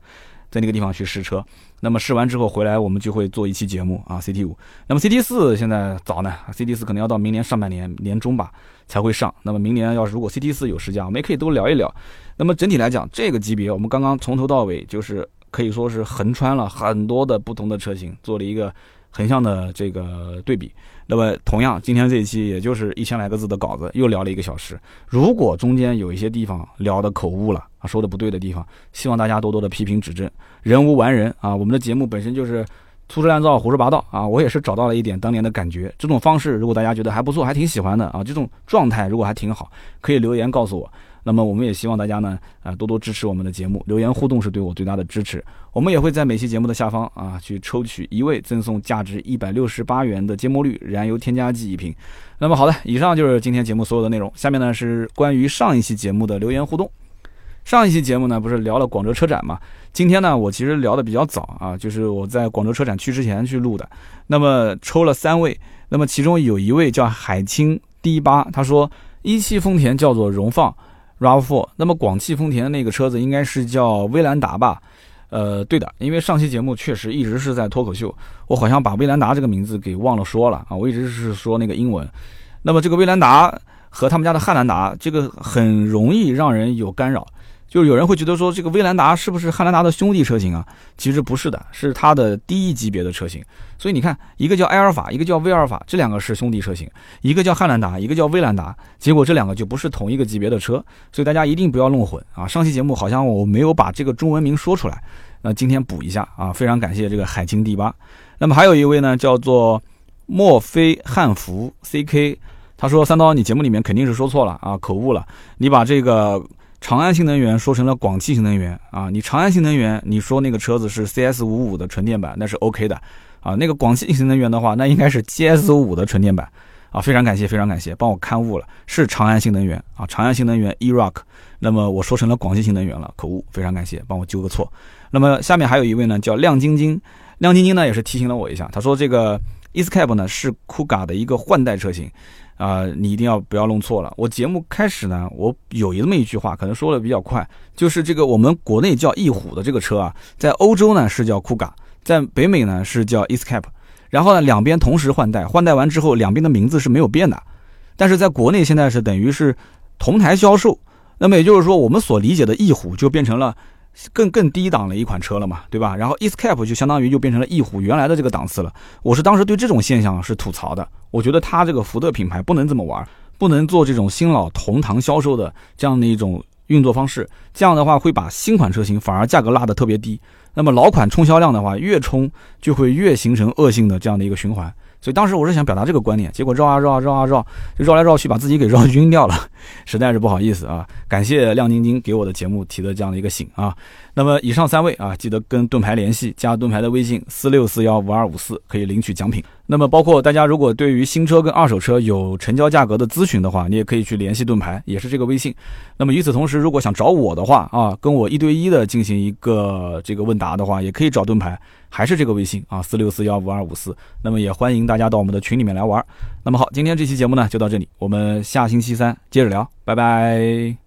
在那个地方去试车，那么试完之后回来，我们就会做一期节目啊。CT 五，那么 CT 四现在早呢，CT 四可能要到明年上半年年中吧才会上。那么明年要是如果 CT 四有试驾，我们也可以都聊一聊。那么整体来讲，这个级别我们刚刚从头到尾就是可以说是横穿了很多的不同的车型，做了一个横向的这个对比。那么同样，今天这一期也就是一千来个字的稿子，又聊了一个小时。如果中间有一些地方聊的口误了啊，说的不对的地方，希望大家多多的批评指正。人无完人啊，我们的节目本身就是粗制滥造、胡说八道啊。我也是找到了一点当年的感觉，这种方式如果大家觉得还不错，还挺喜欢的啊，这种状态如果还挺好，可以留言告诉我。那么我们也希望大家呢，啊多多支持我们的节目，留言互动是对我最大的支持。我们也会在每期节目的下方啊，去抽取一位赠送价值一百六十八元的芥末绿燃油添加剂一瓶。那么好的，以上就是今天节目所有的内容。下面呢是关于上一期节目的留言互动。上一期节目呢不是聊了广州车展嘛？今天呢我其实聊的比较早啊，就是我在广州车展去之前去录的。那么抽了三位，那么其中有一位叫海清 D 八，他说一汽丰田叫做荣放。RAV4，那么广汽丰田的那个车子应该是叫威兰达吧？呃，对的，因为上期节目确实一直是在脱口秀，我好像把威兰达这个名字给忘了说了啊，我一直是说那个英文。那么这个威兰达和他们家的汉兰达，这个很容易让人有干扰。就是有人会觉得说，这个威兰达是不是汉兰达的兄弟车型啊？其实不是的，是它的低一级别的车型。所以你看，一个叫埃尔法，一个叫威尔法，这两个是兄弟车型；一个叫汉兰达，一个叫威兰达，结果这两个就不是同一个级别的车。所以大家一定不要弄混啊！上期节目好像我没有把这个中文名说出来，那今天补一下啊！非常感谢这个海清第八。那么还有一位呢，叫做墨菲汉服 CK，他说三刀，你节目里面肯定是说错了啊，口误了，你把这个。长安新能源说成了广汽新能源啊！你长安新能源，你说那个车子是 CS 五五的纯电版，那是 OK 的啊。那个广汽新能源的话，那应该是 GS 五的纯电版啊。非常感谢，非常感谢，帮我刊物了，是长安新能源啊。长安新能源 e-rock，那么我说成了广汽新能源了，口误，非常感谢，帮我纠个错。那么下面还有一位呢，叫亮晶晶，亮晶晶呢也是提醒了我一下，他说这个 Escape 呢是酷咖的一个换代车型。啊，你一定要不要弄错了。我节目开始呢，我有这么一句话，可能说的比较快，就是这个我们国内叫翼虎的这个车啊，在欧洲呢是叫酷咖，在北美呢是叫 Escape，然后呢两边同时换代，换代完之后两边的名字是没有变的，但是在国内现在是等于是同台销售，那么也就是说我们所理解的翼虎就变成了。更更低档的一款车了嘛，对吧？然后 Escape 就相当于就变成了翼虎原来的这个档次了。我是当时对这种现象是吐槽的，我觉得它这个福特品牌不能这么玩，不能做这种新老同堂销售的这样的一种运作方式。这样的话会把新款车型反而价格拉得特别低，那么老款冲销量的话越冲就会越形成恶性的这样的一个循环。所以当时我是想表达这个观点，结果绕啊绕啊绕啊绕，就绕来绕去，把自己给绕晕掉了，实在是不好意思啊！感谢亮晶晶给我的节目提的这样的一个醒啊。那么以上三位啊，记得跟盾牌联系，加盾牌的微信四六四幺五二五四，可以领取奖品。那么包括大家如果对于新车跟二手车有成交价格的咨询的话，你也可以去联系盾牌，也是这个微信。那么与此同时，如果想找我的话啊，跟我一对一的进行一个这个问答的话，也可以找盾牌，还是这个微信啊，四六四幺五二五四。那么也欢迎大家到我们的群里面来玩。那么好，今天这期节目呢就到这里，我们下星期三接着聊，拜拜。